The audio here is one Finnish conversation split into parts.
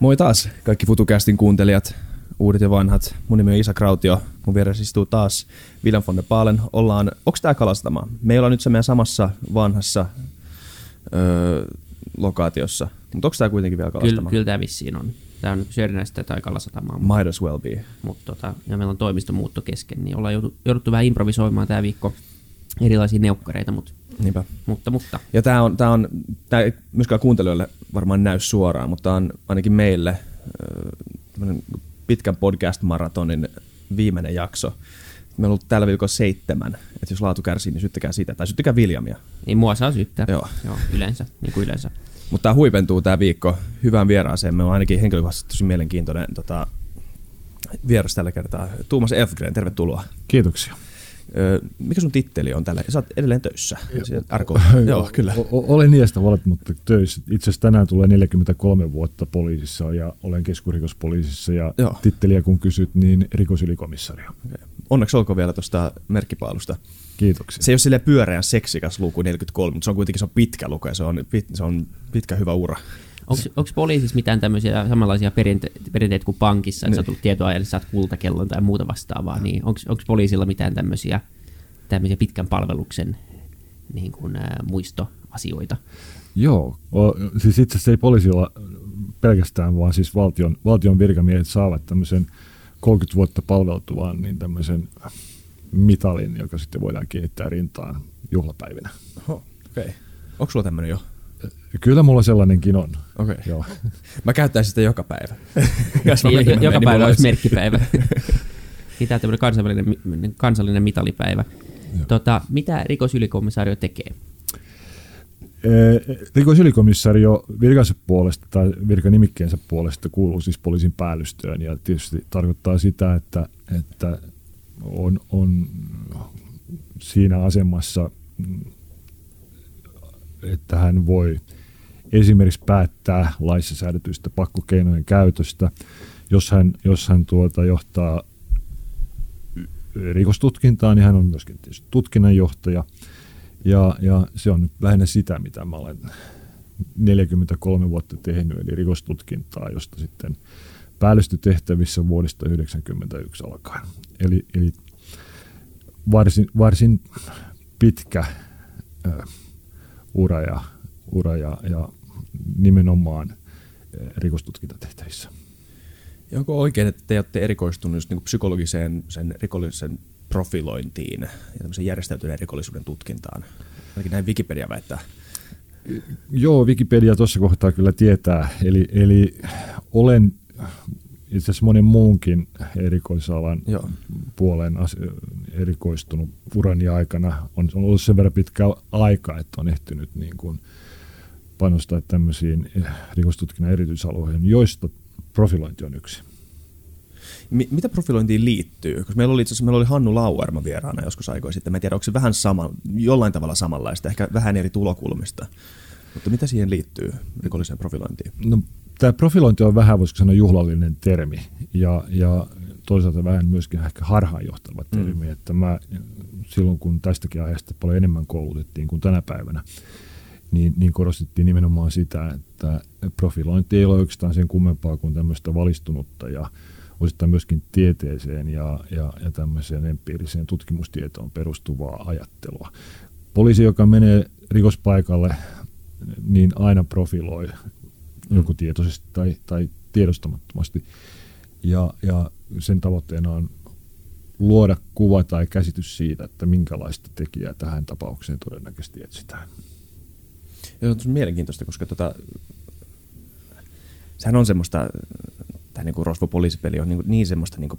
Moi taas kaikki FutuCastin kuuntelijat, uudet ja vanhat. Mun nimi on Isa Krautio, mun vieressä istuu taas William von der Paalen. Ollaan, onks tää kalastama? Me ollaan nyt se meidän samassa vanhassa öö, lokaatiossa, mutta onko tää kuitenkin vielä kalastama? Kyllä, kyllä tämä vissiin on. Tämä on Sörnäistä tai Kalasatamaa. Might as well be. Mutta tota, ja meillä on toimistomuutto kesken, niin ollaan jouduttu, jouduttu vähän improvisoimaan tämä viikko erilaisia neukkareita, mutta Niinpä. mutta, mutta. Ja tämä on, tää on tää ei myöskään kuuntelijoille varmaan näy suoraan, mutta on ainakin meille pitkän podcast-maratonin viimeinen jakso. Meillä on ollut tällä viikolla seitsemän, että jos laatu kärsii, niin syttäkää sitä, tai syttäkää Viljamia. Niin mua saa syyttää. Joo. Joo yleensä, niin kuin yleensä. Mutta tämä huipentuu tämä viikko hyvään vieraaseen. Me on ainakin henkilökohtaisesti tosi mielenkiintoinen tota, vieras tällä kertaa. Tuomas Efgren, tervetuloa. Kiitoksia. Mikä sun titteli on tällä? Sä oot edelleen töissä. Arko. Joo, kyllä. O- olen iästä valet, mutta töissä. Itse asiassa tänään tulee 43 vuotta poliisissa ja olen keskurikospoliisissa ja Joo. titteliä kun kysyt, niin rikosylikomissaario. Onneksi olkoon vielä tuosta merkkipaalusta. Kiitoksia. Se ei ole silleen pyöreän seksikas luku 43, mutta se on kuitenkin se on pitkä luku ja se on, pit, se on pitkä hyvä ura. Onko poliisissa mitään tämmöisiä samanlaisia perinte- perinteitä kuin pankissa, että sä Niin. tulet tietoajalle, saat kultakellon tai muuta vastaavaa, niin onko poliisilla mitään tämmöisiä, tämmöisiä pitkän palveluksen niin kuin, ää, muistoasioita? Joo, o, siis itse asiassa ei poliisilla pelkästään, vaan siis valtion, valtion virkamiehet saavat tämmöisen 30 vuotta palveltuvan niin tämmöisen mitalin, joka sitten voidaan kiinnittää rintaan juhlapäivinä. Oho, okei. Okay. Onko sulla tämmöinen jo? Kyllä mulla sellainenkin on. Okei. Okay. Joo. Mä käyttäisin sitä joka päivä. Jos mä Niin, joka niin päivä olisi merkkipäivä. niin tämä on tämmöinen kansallinen, mi- kansallinen mitalipäivä. Tota, mitä rikosylikomissaario tekee? Eh, Rikosylikomissaario virkansa puolesta tai virkanimikkeensä puolesta kuuluu siis poliisin päällystöön ja tietysti tarkoittaa sitä, että, että on, on siinä asemassa, että hän voi esimerkiksi päättää laissa säädetyistä pakkokeinojen käytöstä, jos hän, jos hän tuota johtaa rikostutkintaa, niin hän on myöskin tutkinnanjohtaja. Ja, ja se on nyt lähinnä sitä, mitä mä olen 43 vuotta tehnyt, eli rikostutkintaa, josta sitten päällystötehtävissä vuodesta 1991 alkaen. Eli, eli varsin, varsin pitkä ö, ura, ja, ura ja, ja nimenomaan ö, rikostutkintatehtävissä. Ja onko oikein, että te olette erikoistunut just niin psykologiseen sen rikollisen profilointiin ja järjestäytyneen rikollisuuden tutkintaan? Ainakin näin Wikipedia väittää. Joo, Wikipedia tuossa kohtaa kyllä tietää. Eli, eli olen itse asiassa monen muunkin erikoisalan Joo. puoleen as- erikoistunut urani aikana. On, on ollut sen verran pitkä aika, että on ehtinyt niin kuin panostaa tämmöisiin eh, rikostutkinnan erityisalueihin, joista profilointi on yksi. Mi- mitä profilointiin liittyy? Koska meillä oli itse asiassa meillä oli Hannu Lauerma vieraana joskus aikoja sitten. Mä en tiedä, onko se vähän sama, jollain tavalla samanlaista, ehkä vähän eri tulokulmista. Mutta mitä siihen liittyy rikolliseen profilointiin? No, tämä profilointi on vähän, voisiko sanoa, juhlallinen termi ja, ja toisaalta vähän myöskin ehkä harhaanjohtava termi, mm. että mä silloin kun tästäkin aiheesta paljon enemmän koulutettiin kuin tänä päivänä, niin, niin korostettiin nimenomaan sitä, että profilointi ei ole oikeastaan sen kummempaa kuin tämmöistä valistunutta ja osittain myöskin tieteeseen ja, ja, ja tämmöiseen empiiriseen tutkimustietoon perustuvaa ajattelua. Poliisi, joka menee rikospaikalle, niin aina profiloi joko tietoisesti tai, tai tiedostamattomasti. Ja, ja sen tavoitteena on luoda kuva tai käsitys siitä, että minkälaista tekijää tähän tapaukseen todennäköisesti etsitään. Se on mielenkiintoista, koska tota, sehän on semmoista, tämä niinku Rosvo-poliisipeli on niin, niin semmoista niinku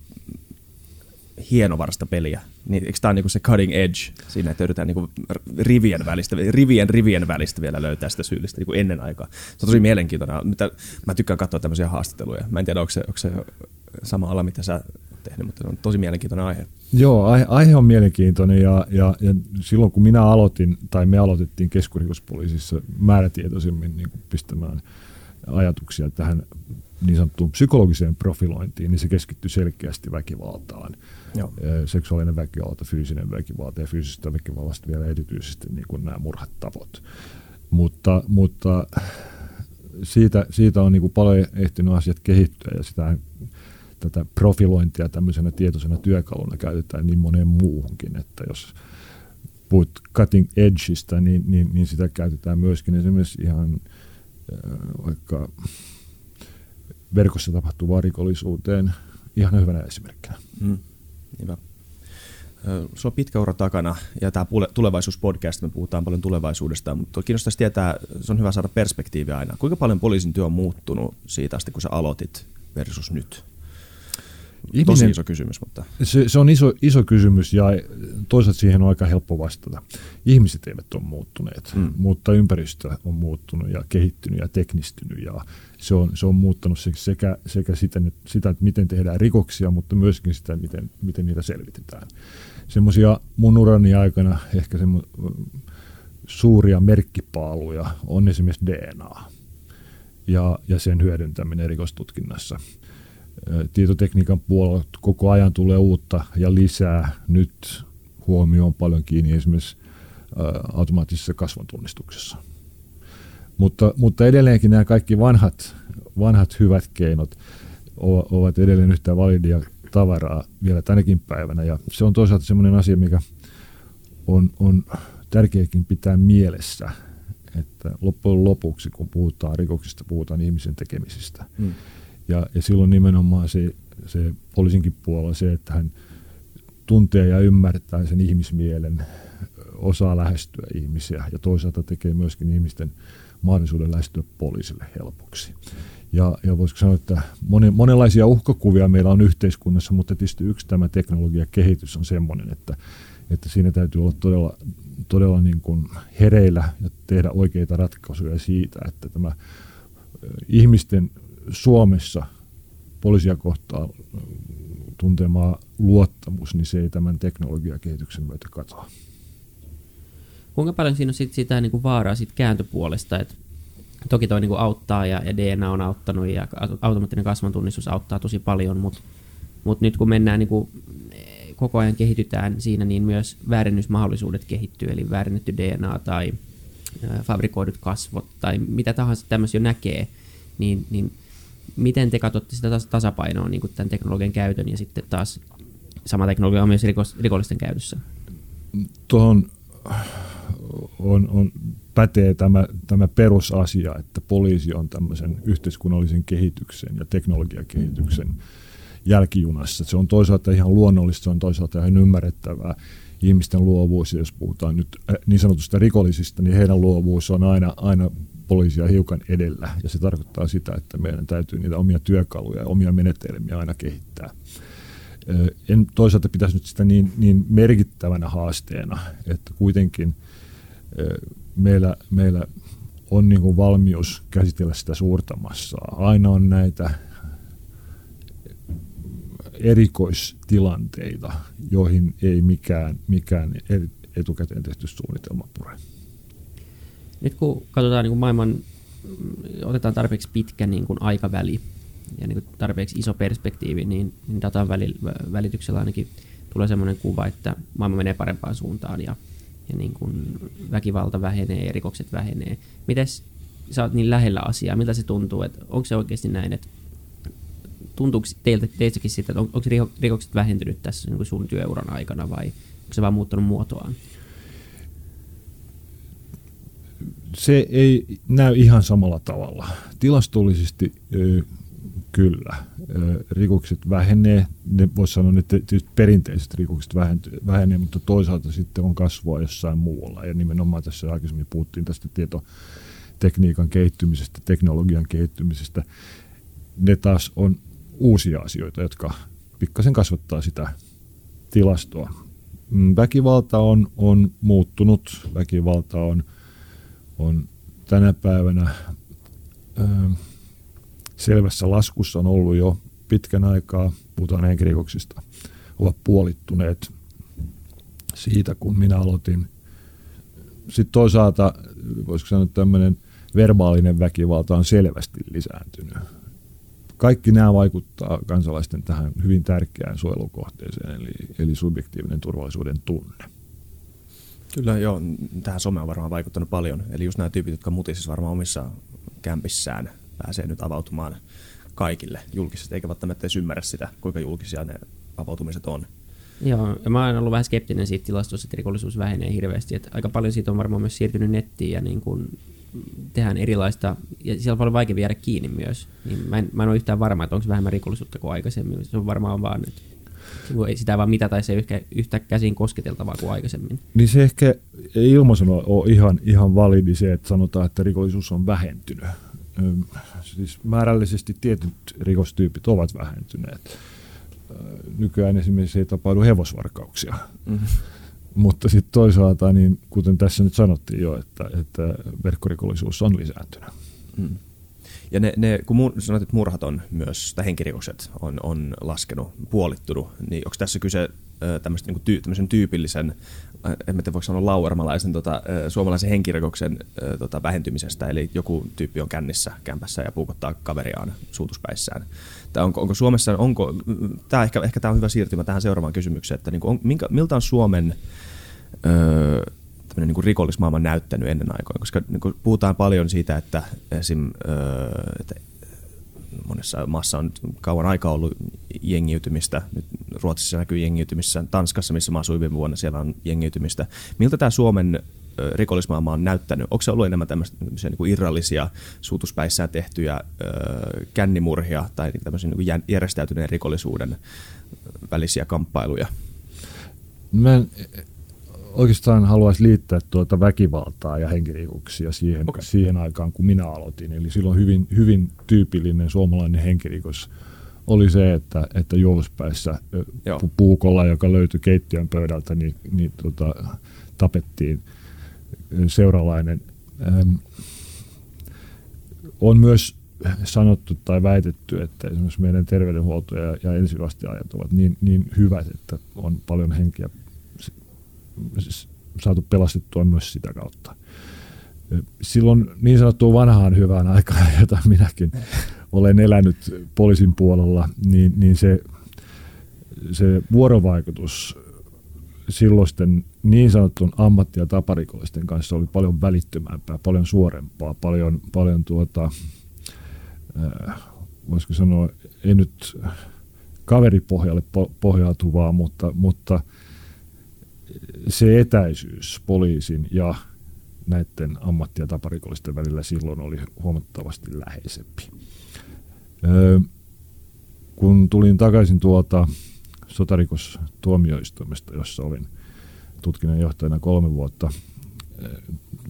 hienovarasta peliä. Niin, eikö tämä ole niinku se cutting edge siinä, että yritetään niinku rivien, välistä, rivien rivien välistä vielä löytää sitä syyllistä niinku ennen aikaa. Se on tosi mielenkiintoinen. Mitä, mä tykkään katsoa tämmöisiä haastatteluja. Mä en tiedä, onko se, onko se sama ala, mitä sä tehnyt, mutta se on tosi mielenkiintoinen aihe. Joo, aihe on mielenkiintoinen ja, ja, ja silloin kun minä aloitin, tai me aloitettiin keskurikospoliisissa määrätietoisemmin niin pistämään ajatuksia tähän niin sanottuun psykologiseen profilointiin, niin se keskittyi selkeästi väkivaltaan. Joo. Seksuaalinen väkivalta, fyysinen väkivalta ja fyysisestä väkivallasta vielä erityisesti niin kuin nämä murhatavot. Mutta, mutta siitä, siitä on niin kuin paljon ehtinyt asiat kehittyä ja sitä tätä profilointia tämmöisenä tietoisena työkaluna käytetään niin moneen muuhunkin, että jos puhut cutting edgeistä, niin, niin, niin sitä käytetään myöskin esimerkiksi ihan vaikka verkossa tapahtuvaan rikollisuuteen ihan hyvänä esimerkkinä. Mm, hyvä. Sulla on pitkä ura takana ja tämä tulevaisuuspodcast, me puhutaan paljon tulevaisuudesta, mutta kiinnostaisi tietää, se on hyvä saada perspektiiviä aina. Kuinka paljon poliisin työ on muuttunut siitä asti, kun sä aloitit versus nyt? Ihminen, Tosi iso kysymys. Mutta. Se, se on iso, iso kysymys ja toisaalta siihen on aika helppo vastata. Ihmiset eivät ole muuttuneet, mm. mutta ympäristö on muuttunut ja kehittynyt ja teknistynyt ja se on, se on muuttanut sekä, sekä sitä, sitä, että miten tehdään rikoksia, mutta myöskin sitä, miten, miten niitä selvitetään. Semmoisia mun urani aikana ehkä semmo, suuria merkkipaaluja on esimerkiksi DNA ja, ja sen hyödyntäminen rikostutkinnassa – tietotekniikan puolella koko ajan tulee uutta ja lisää. Nyt huomio on paljon kiinni esimerkiksi automaattisessa kasvontunnistuksessa. Mutta, mutta edelleenkin nämä kaikki vanhat, vanhat hyvät keinot ovat edelleen yhtä validia tavaraa vielä tänäkin päivänä. Ja se on toisaalta sellainen asia, mikä on, on tärkeäkin pitää mielessä, että loppujen lopuksi, kun puhutaan rikoksista, puhutaan ihmisen tekemisistä. Mm. Ja, ja silloin nimenomaan se, se poliisinkin puolella se, että hän tuntee ja ymmärtää sen ihmismielen, osaa lähestyä ihmisiä ja toisaalta tekee myöskin ihmisten mahdollisuuden lähestyä poliisille helpoksi. Ja, ja voisiko sanoa, että moni, monenlaisia uhkakuvia meillä on yhteiskunnassa, mutta tietysti yksi tämä teknologiakehitys on sellainen, että, että siinä täytyy olla todella, todella niin kuin hereillä ja tehdä oikeita ratkaisuja siitä, että tämä ihmisten Suomessa poliisia kohtaan tuntemaa luottamus, niin se ei tämän teknologiakehityksen myötä katoa. Kuinka paljon siinä on sit sitä niin kuin vaaraa sit kääntöpuolesta, että toki toi niin kuin auttaa ja, ja DNA on auttanut ja automaattinen kasvantunnistus auttaa tosi paljon, mutta mut nyt kun mennään niin kuin, koko ajan kehitytään siinä, niin myös väärennysmahdollisuudet kehittyy, eli väärennetty DNA tai fabrikoidut kasvot tai mitä tahansa tämmöisiä näkee, niin, niin miten te katsotte sitä tasapainoa niin kuin tämän teknologian käytön ja sitten taas sama teknologia on myös rikollisten käytössä? Tuohon on, on, pätee tämä, tämä perusasia, että poliisi on tämmöisen yhteiskunnallisen kehityksen ja teknologiakehityksen jälkijunassa. Se on toisaalta ihan luonnollista, se on toisaalta ihan ymmärrettävää. Ihmisten luovuus, jos puhutaan nyt äh, niin sanotusta rikollisista, niin heidän luovuus on aina, aina poliisia hiukan edellä, ja se tarkoittaa sitä, että meidän täytyy niitä omia työkaluja ja omia menetelmiä aina kehittää. En toisaalta pitäisi nyt sitä niin, niin merkittävänä haasteena, että kuitenkin meillä, meillä on niin kuin valmius käsitellä sitä suurta massaa. Aina on näitä erikoistilanteita, joihin ei mikään, mikään etukäteen tehty suunnitelma pure nyt kun katsotaan niin kuin maailman, otetaan tarpeeksi pitkä niin kuin aikaväli ja niin kuin tarpeeksi iso perspektiivi, niin, niin datan välityksellä ainakin tulee sellainen kuva, että maailma menee parempaan suuntaan ja, ja niin kuin väkivalta vähenee ja rikokset vähenee. Mites sä oot niin lähellä asiaa, miltä se tuntuu, että onko se oikeasti näin, että tuntuuko teiltä, teistäkin sitä, että on, onko rikokset vähentynyt tässä niin kuin sun työuran aikana vai onko se vaan muuttanut muotoaan? Se ei näy ihan samalla tavalla. Tilastollisesti kyllä. Rikokset vähenee, ne voisi sanoa, että perinteiset rikokset vähenee, mutta toisaalta sitten on kasvua jossain muualla. Ja nimenomaan tässä aikaisemmin puhuttiin tästä tietotekniikan kehittymisestä, teknologian kehittymisestä. Ne taas on uusia asioita, jotka pikkasen kasvattaa sitä tilastoa. Mm, väkivalta on, on muuttunut, väkivalta on – on tänä päivänä ö, selvässä laskussa on ollut jo pitkän aikaa, puhutaan henkirikoksista, ovat puolittuneet siitä, kun minä aloitin. Sitten toisaalta, voisiko sanoa, tämmöinen verbaalinen väkivalta on selvästi lisääntynyt. Kaikki nämä vaikuttaa kansalaisten tähän hyvin tärkeään suojelukohteeseen, eli, eli subjektiivinen turvallisuuden tunne. Kyllä joo, tähän some on varmaan vaikuttanut paljon. Eli just nämä tyypit, jotka mutisisivat varmaan omissa kämpissään, pääsee nyt avautumaan kaikille julkisesti, eikä välttämättä edes ymmärrä sitä, kuinka julkisia ne avautumiset on. Joo, ja mä oon ollut vähän skeptinen siitä tilastossa, että rikollisuus vähenee hirveästi. Että aika paljon siitä on varmaan myös siirtynyt nettiin ja niin kuin tehdään erilaista, ja siellä on paljon vaikeampi jäädä kiinni myös. Niin mä, en, mä en ole yhtään varma, että onko vähemmän rikollisuutta kuin aikaisemmin. Se on varmaan vaan, että sitä ei vaan mitata se yhtä, yhtä käsin kosketeltavaa kuin aikaisemmin. Niin se ehkä ei ilmaisuna ole ihan, ihan validi se, että sanotaan, että rikollisuus on vähentynyt. Siis määrällisesti tietyt rikostyypit ovat vähentyneet. Nykyään esimerkiksi ei tapahdu hevosvarkauksia. Mm-hmm. Mutta sitten toisaalta, niin kuten tässä nyt sanottiin jo, että, että verkkorikollisuus on lisääntynyt. Mm. Ja ne, ne kun mu- sanoit, että murhat on myös, tai henkirikokset on, on laskenut, puolittunut, niin onko tässä kyse tämmöistä, niin tyy, tämmöisen tyypillisen, en tiedä voiko sanoa lauermalaisen tota, suomalaisen henkirikoksen tota, vähentymisestä, eli joku tyyppi on kännissä kämpässä ja puukottaa kaveriaan suutuspäissään. Tai onko, onko Suomessa, onko, tämä ehkä, ehkä tämä on hyvä siirtymä tähän seuraavaan kysymykseen, että niin kuin on, minkä, miltä on Suomen öö, niin kuin rikollismaailma näyttänyt ennen aikoina, koska niin kuin puhutaan paljon siitä, että esim. Öö, että monessa maassa on kauan aikaa ollut jengiytymistä. Nyt Ruotsissa näkyy jengiytymistä, Tanskassa, missä mä asuin viime vuonna, siellä on jengiytymistä. Miltä tämä Suomen rikollismaailma on näyttänyt? Onko se ollut enemmän tämmöisiä niin kuin irrallisia suutuspäissään tehtyjä ö, kännimurhia tai tämmöisiä niin järjestäytyneen rikollisuuden välisiä kamppailuja? Mä en oikeastaan haluaisi liittää tuota väkivaltaa ja henkirikoksia siihen, okay. siihen aikaan, kun minä aloitin. Eli silloin hyvin, hyvin tyypillinen suomalainen henkirikos oli se, että, että juovuspäässä puukolla, joka löytyi keittiön pöydältä, niin, niin tota, tapettiin seuralainen. Ähm, on myös sanottu tai väitetty, että esimerkiksi meidän terveydenhuolto ja, ja ensivasteajat ovat niin, niin hyvät, että on paljon henkiä saatu pelastettua myös sitä kautta. Silloin niin sanottuun vanhaan hyvään aikaan, jota minäkin olen elänyt poliisin puolella, niin, niin se, se vuorovaikutus silloisten niin sanottuun ammatti- ja taparikollisten kanssa oli paljon välittömämpää, paljon suorempaa, paljon, paljon tuota, voisiko sanoa, ei nyt kaveripohjalle pohjautuvaa, mutta, mutta se etäisyys poliisin ja näiden ammatti- ja taparikollisten välillä silloin oli huomattavasti läheisempi. Öö, kun tulin takaisin tuolta sotarikostuomioistuimesta, jossa olin tutkinnanjohtajana kolme vuotta,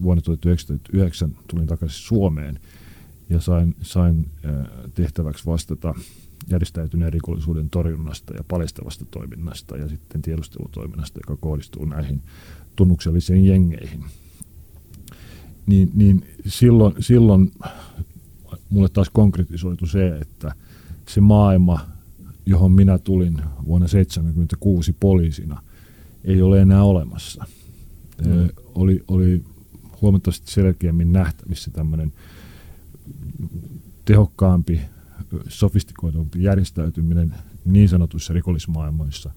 vuonna 1999 tulin takaisin Suomeen ja sain, sain tehtäväksi vastata järjestäytyneen rikollisuuden torjunnasta ja paljastavasta toiminnasta ja sitten tiedustelutoiminnasta, joka kohdistuu näihin tunnuksellisiin jengeihin. Niin, niin silloin, silloin mulle taas konkretisoitu se, että se maailma, johon minä tulin vuonna 1976 poliisina, ei ole enää olemassa. Mm. oli, oli huomattavasti selkeämmin nähtävissä tämmöinen tehokkaampi sofistikoitumpi järjestäytyminen niin sanotuissa rikollismaailmoissa,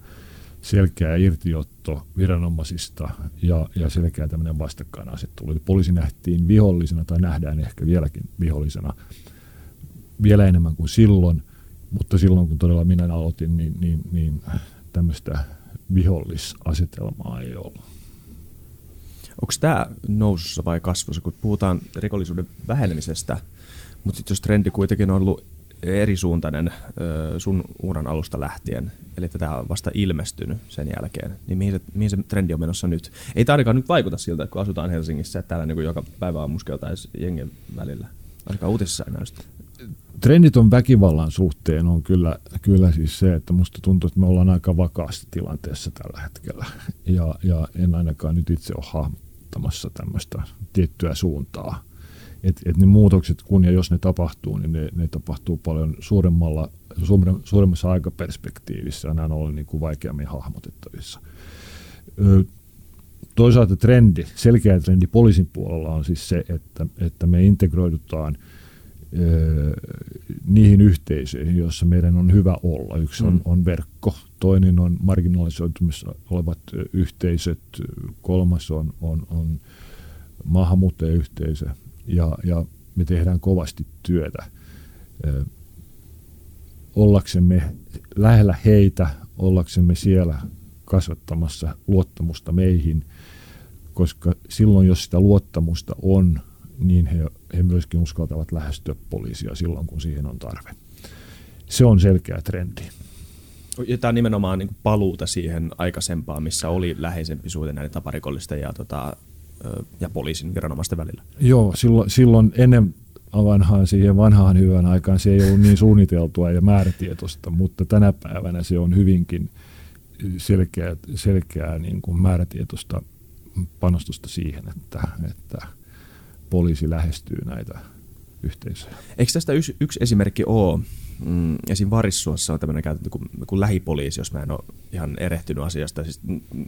selkeä irtiotto viranomaisista ja, ja selkeä tämmöinen vastakkainasettelu. Eli poliisi nähtiin vihollisena tai nähdään ehkä vieläkin vihollisena vielä enemmän kuin silloin, mutta silloin kun todella minä aloitin, niin, niin, niin tämmöistä vihollisasetelmaa ei ollut. Onko tämä nousussa vai kasvussa, kun puhutaan rikollisuuden vähenemisestä, mutta sitten jos trendi kuitenkin on ollut erisuuntainen sun uran alusta lähtien, eli tämä on vasta ilmestynyt sen jälkeen, niin mihin se, mihin se trendi on menossa nyt? Ei tämä ainakaan nyt vaikuta siltä, että kun asutaan Helsingissä, että täällä niin joka päivä ammuskeltaisiin jengen välillä. Ainakaan uutisissa ei näystä. Trenditon väkivallan suhteen on kyllä, kyllä siis se, että musta tuntuu, että me ollaan aika vakaassa tilanteessa tällä hetkellä. Ja, ja en ainakaan nyt itse ole hahmottamassa tämmöistä tiettyä suuntaa että et ne muutokset, kun ja jos ne tapahtuu, niin ne, ne tapahtuu paljon suuremmalla, suuremmassa aikaperspektiivissä ja nämä on ollut niin kuin vaikeammin hahmotettavissa. Toisaalta trendi, selkeä trendi poliisin puolella on siis se, että, että me integroidutaan niihin yhteisöihin, joissa meidän on hyvä olla. Yksi on, mm. on verkko, toinen on marginalisoitumissa olevat yhteisöt, kolmas on, on, on maahanmuuttajayhteisö ja, ja me tehdään kovasti työtä ollaksemme lähellä heitä, ollaksemme siellä kasvattamassa luottamusta meihin, koska silloin jos sitä luottamusta on, niin he, he myöskin uskaltavat lähestyä poliisia silloin, kun siihen on tarve. Se on selkeä trendi. Ja tämä on nimenomaan niin paluuta siihen aikaisempaan, missä oli läheisempi suhde näiden taparikollisten ja, tota, ja poliisin viranomaisten välillä. Joo, silloin, silloin ennen vanhaan siihen vanhaan hyvän aikaan se ei ollut niin suunniteltua ja määrätietoista, mutta tänä päivänä se on hyvinkin selkeää, selkeää niin kuin määrätietoista panostusta siihen, että, että poliisi lähestyy näitä yhteisöjä. Eikö tästä yksi, yksi esimerkki ole? Mm, esim. Varissuossa on tämmöinen käytäntö kuin, kuin lähipoliisi, jos mä en ole ihan erehtynyt asiasta. Siis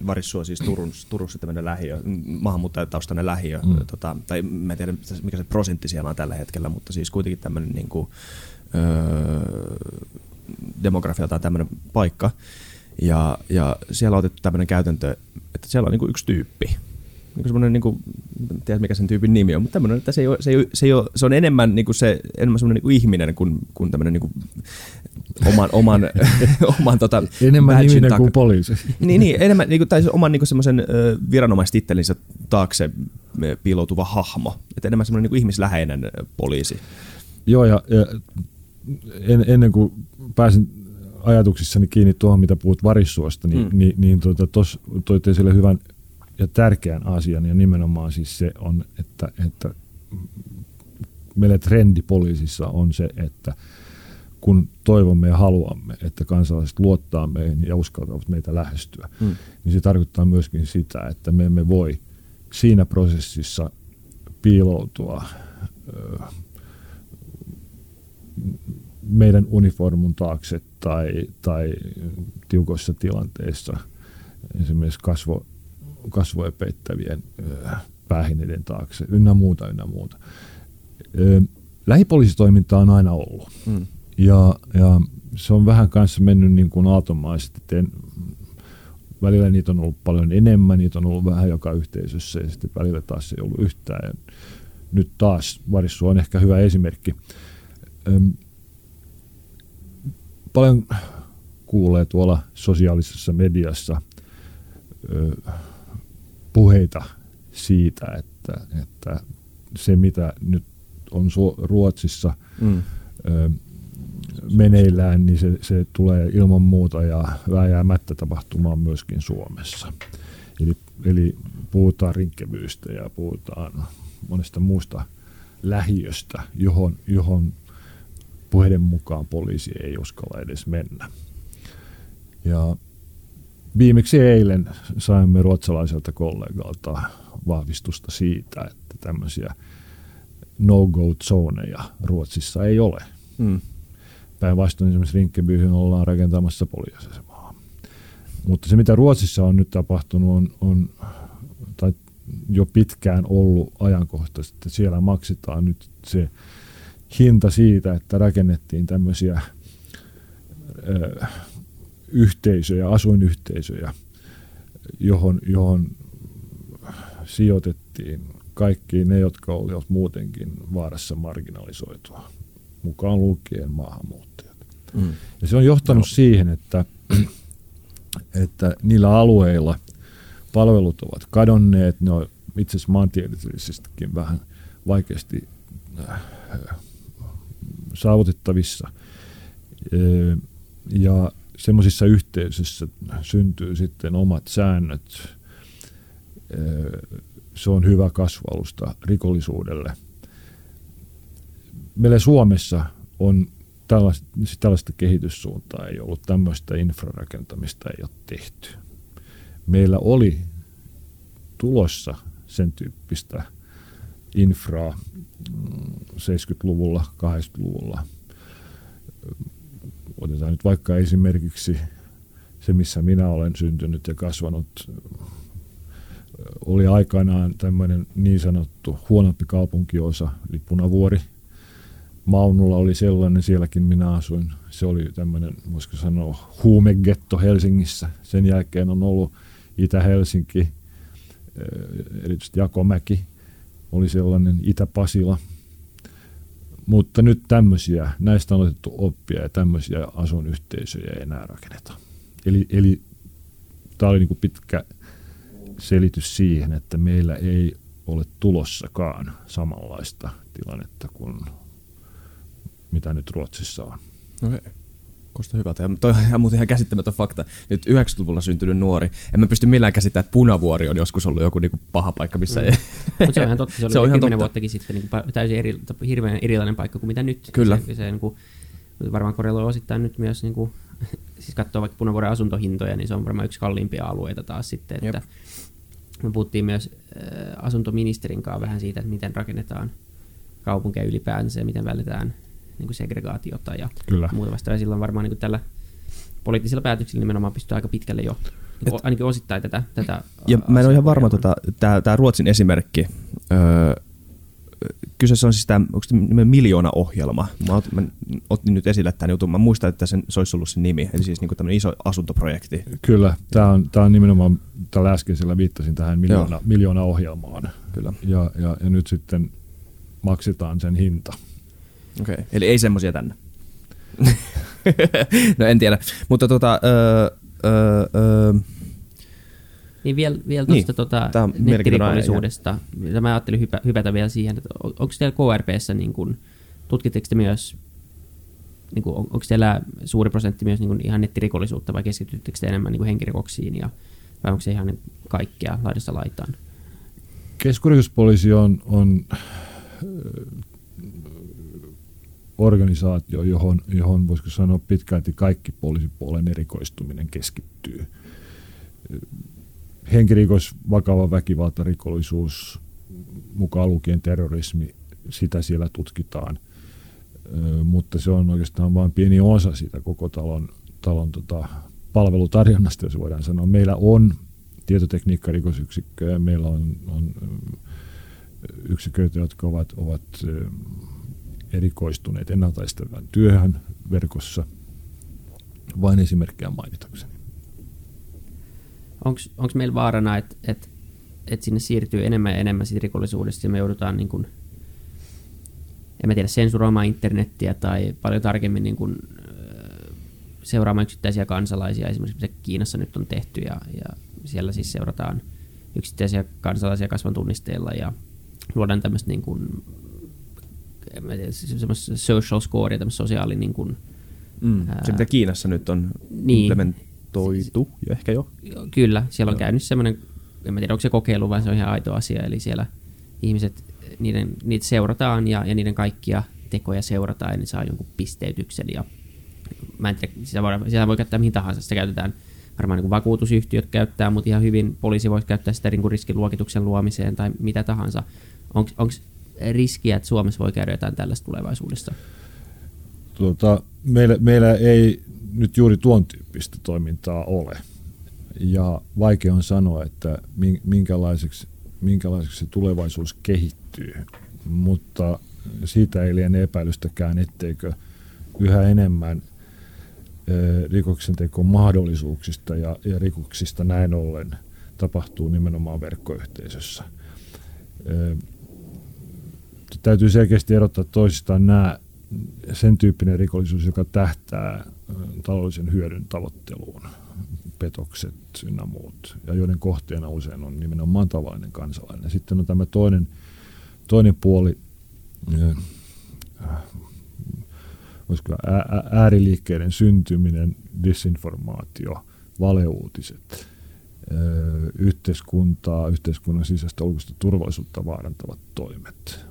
Varissua siis Turun, Turussa tämmöinen lähiö, maahanmuuttajataustainen lähiö, mm. tota, tai mä en tiedä mikä se prosentti siellä on tällä hetkellä, mutta siis kuitenkin tämmöinen niin kuin, öö, demografia tai tämmöinen paikka. Ja, ja siellä on otettu tämmöinen käytäntö, että siellä on niin kuin yksi tyyppi, semmoinen, niin kuin, en tiedä mikä sen tyypin nimi on, mutta tämmöinen, että se, ei ole, se, ei ole, se, ei ole, se on enemmän, niin kuin se, enemmän semmoinen niin kuin ihminen kuin, kuin tämmöinen niin kuin, oman, oman, oman tota, Enemmän ihminen tak- kuin poliisi. niin, niin, enemmän niin kuin, tai oman niin kuin semmoisen viranomaistittelinsä taakse piiloutuva hahmo. Että enemmän semmoinen niin kuin ihmisläheinen poliisi. Joo, ja, ja en, ennen kuin pääsin ajatuksissani kiinni tuohon, mitä puhut varissuosta, niin, mm. niin, niin tuota, tuossa toit esille hyvän ja tärkeän asian, ja nimenomaan siis se on, että, että meillä trendi poliisissa on se, että kun toivomme ja haluamme, että kansalaiset luottaa meihin ja uskaltavat meitä lähestyä, mm. niin se tarkoittaa myöskin sitä, että me emme voi siinä prosessissa piiloutua meidän uniformun taakse tai, tai tiukoissa tilanteissa esimerkiksi kasvo, kasvoja peittävien päähineiden taakse, ynnä muuta, ynnä muuta. Lähipoliisitoiminta on aina ollut. Mm. Ja, ja se on vähän kanssa mennyt niin kuin aatomaisesti. En, välillä niitä on ollut paljon enemmän, niitä on ollut vähän joka yhteisössä ja sitten välillä taas ei ollut yhtään. Ja nyt taas Varissu on ehkä hyvä esimerkki. Öm, paljon kuulee tuolla sosiaalisessa mediassa ö, puheita siitä, että, että se mitä nyt on Ruotsissa mm. ö, meneillään, niin se, se tulee ilman muuta ja vääjäämättä tapahtumaan myöskin Suomessa. Eli, eli puhutaan rinkkevyystä ja puhutaan monesta muusta lähiöstä, johon, johon puheiden mukaan poliisi ei uskalla edes mennä. Ja Viimeksi eilen saimme ruotsalaiselta kollegalta vahvistusta siitä, että tämmöisiä no-go-zoneja Ruotsissa ei ole. Mm. Päinvastoin esimerkiksi Rinkkebyhyn ollaan rakentamassa poliisiasemaa. Mutta se, mitä Ruotsissa on nyt tapahtunut, on, on tai jo pitkään ollut ajankohtaisesti, että siellä maksetaan nyt se hinta siitä, että rakennettiin tämmöisiä yhteisöjä, asuinyhteisöjä, johon, johon sijoitettiin kaikki ne, jotka olivat muutenkin vaarassa marginalisoitua, mukaan lukien maahanmuuttajat. Mm. Ja se on johtanut no. siihen, että, että niillä alueilla palvelut ovat kadonneet, ne on itse asiassa maantieteellisestikin vähän vaikeasti äh, saavutettavissa. Ja semmoisissa yhteisöissä syntyy sitten omat säännöt. Se on hyvä kasvalusta rikollisuudelle. Meillä Suomessa on tällaista, tällaista kehityssuuntaa ei ollut, tämmöistä infrarakentamista ei ole tehty. Meillä oli tulossa sen tyyppistä infraa 70-luvulla, 80-luvulla otetaan nyt vaikka esimerkiksi se, missä minä olen syntynyt ja kasvanut, oli aikanaan tämmöinen niin sanottu huonompi kaupunkiosa, eli Punavuori. Maunulla oli sellainen, sielläkin minä asuin. Se oli tämmöinen, voisiko sanoa, huumegetto Helsingissä. Sen jälkeen on ollut Itä-Helsinki, eh, erityisesti Jakomäki oli sellainen, Itä-Pasila. Mutta nyt tämmöisiä, näistä on otettu oppia ja tämmöisiä asuinyhteisöjä ei enää rakenneta. Eli, eli tämä oli niin pitkä selitys siihen, että meillä ei ole tulossakaan samanlaista tilannetta kuin mitä nyt Ruotsissa on. Okay. Kuulostaa hyvältä. Ja toi on ihan, muuten ihan käsittämätön fakta. Nyt 90-luvulla syntynyt nuori. En mä pysty millään käsittämään, että Punavuori on joskus ollut joku niinku paha paikka, missä mm. ei... Mutta se on ihan totta. Se oli se on ihan totta. vuottakin sitten niinku täysin eri, hirveän erilainen paikka kuin mitä nyt. Kyllä. Se, se niinku, varmaan korreloi osittain nyt myös, niinku, siis katsoo vaikka Punavuoren asuntohintoja, niin se on varmaan yksi kalliimpia alueita taas sitten. Että me puhuttiin myös äh, asuntoministerin kanssa vähän siitä, että miten rakennetaan kaupunkeja ylipäänsä ja miten vältetään niin kuin segregaatiota ja Kyllä. muuta vastaavaa. Silloin varmaan niin kuin tällä poliittisilla päätöksillä nimenomaan pystyy aika pitkälle jo niin Et, ainakin osittain tätä, tätä Ja mä en ole ihan varma, tota, tämä Ruotsin esimerkki, öö, kyseessä on siis tämä, onko tämä miljoona-ohjelma? Mä, ot, mä otin nyt esille tämän jutun. Mä muistan, että sen, se olisi ollut se nimi, eli siis niin tämmöinen iso asuntoprojekti. Kyllä, tämä on, tämä on nimenomaan, tällä äskeisellä viittasin tähän miljoona, miljoona-ohjelmaan. Kyllä. Ja, ja, ja nyt sitten maksetaan sen hinta. Okei, okay. eli ei semmoisia tänne. no en tiedä, mutta tota, öö, öö, niin vielä, vielä tuosta niin, tota nettirikollisuudesta. Ja mä ajattelin hypä, hypätä vielä siihen, että on, onko teillä KRPssä, niin kun, tutkitteko te myös, niin kun, on, onko teillä suuri prosentti myös niin kun ihan nettirikollisuutta vai keskityttekö te enemmän niin kun henkirikoksiin ja, vai onko se ihan niin kaikkea laidasta laitaan? Keskusrikospoliisi on, on organisaatio, johon, johon voisiko sanoa pitkälti kaikki poliisipuolen erikoistuminen keskittyy. Henkirikos, vakava väkivaltarikollisuus, mukaan lukien terrorismi, sitä siellä tutkitaan, mutta se on oikeastaan vain pieni osa siitä koko talon, talon tota, palvelutarjonnasta, jos voidaan sanoa. Meillä on tietotekniikkarikosyksikköjä, meillä on, on yksiköitä, jotka ovat, ovat erikoistuneet ennaltaistavaan työhön verkossa, vain esimerkkejä mainitakseni. Onko meillä vaarana, että et, et sinne siirtyy enemmän ja enemmän siitä rikollisuudesta ja me joudutaan niin kun, en mä tiedä, sensuroimaan internettiä tai paljon tarkemmin niin kun, seuraamaan yksittäisiä kansalaisia, esimerkiksi mitä Kiinassa nyt on tehty ja, ja siellä siis seurataan yksittäisiä kansalaisia kasvan tunnisteilla ja luodaan tämmöistä niin kuin semmoista social score ja tämmöistä sosiaali niin kuin, mm, se mitä Kiinassa nyt on niin, implementoitu jo ehkä jo. Kyllä, siellä on no. käynyt semmoinen, en tiedä onko se kokeilu vai se on ihan aito asia, eli siellä ihmiset, niiden, niitä seurataan ja, ja niiden kaikkia tekoja seurataan ja ne saa jonkun pisteytyksen ja mä en tiedä, sitä voi, sitä voi käyttää mihin tahansa, sitä käytetään varmaan niin kuin vakuutusyhtiöt käyttää, mutta ihan hyvin poliisi voisi käyttää sitä niin kuin riskiluokituksen luomiseen tai mitä tahansa. Onko riskiä, että Suomessa voi käydä jotain tällaista tulevaisuudessa? Tuota, meillä, meillä ei nyt juuri tuon tyyppistä toimintaa ole. Ja vaikea on sanoa, että minkälaiseksi, minkälaiseksi se tulevaisuus kehittyy. Mutta siitä ei liene epäilystäkään, etteikö yhä enemmän rikoksen mahdollisuuksista ja, ja rikoksista näin ollen tapahtuu nimenomaan verkkoyhteisössä täytyy selkeästi erottaa toisistaan nämä sen tyyppinen rikollisuus, joka tähtää taloudellisen hyödyn tavoitteluun, petokset ynnä muut, ja joiden kohteena usein on nimenomaan tavallinen kansalainen. Sitten on tämä toinen, toinen puoli, olisiko ääriliikkeiden syntyminen, disinformaatio, valeuutiset, yhteiskuntaa, yhteiskunnan sisäistä ulkoista turvallisuutta vaarantavat toimet.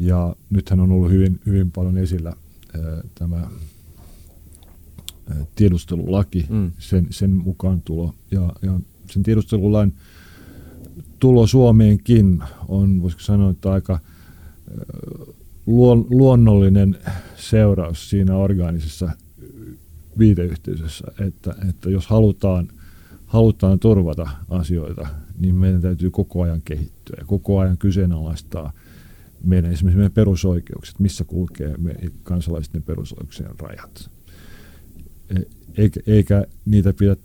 Ja nythän on ollut hyvin, hyvin paljon esillä ää, tämä ää, tiedustelulaki, mm. sen, sen mukaan tulo. Ja, ja sen tiedustelulain tulo Suomeenkin on, voisiko sanoa, että aika luon, luonnollinen seuraus siinä orgaanisessa viiteyhteisössä, että, että jos halutaan, halutaan turvata asioita, niin meidän täytyy koko ajan kehittyä ja koko ajan kyseenalaistaa meidän esimerkiksi meidän perusoikeukset, missä kulkee me kansalaisten perusoikeuksien rajat. E, eikä, eikä niitä pidä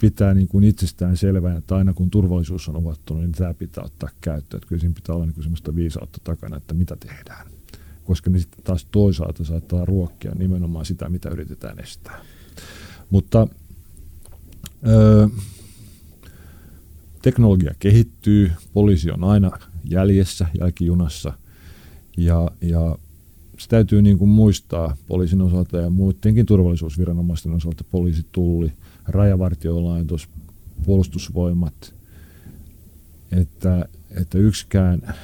pitää niin kuin itsestään selvää, että aina kun turvallisuus on uhattunut, niin tämä pitää ottaa käyttöön. Että kyllä siinä pitää olla niin kuin sellaista viisautta takana, että mitä tehdään. Koska ne sitten taas toisaalta saattaa ruokkia nimenomaan sitä, mitä yritetään estää. Mutta öö, teknologia kehittyy, poliisi on aina jäljessä, jälkijunassa, ja, ja se täytyy niin kuin muistaa poliisin osalta ja muidenkin turvallisuusviranomaisten osalta, poliisi, tulli, rajavartiolaitos, puolustusvoimat, että, että yksikään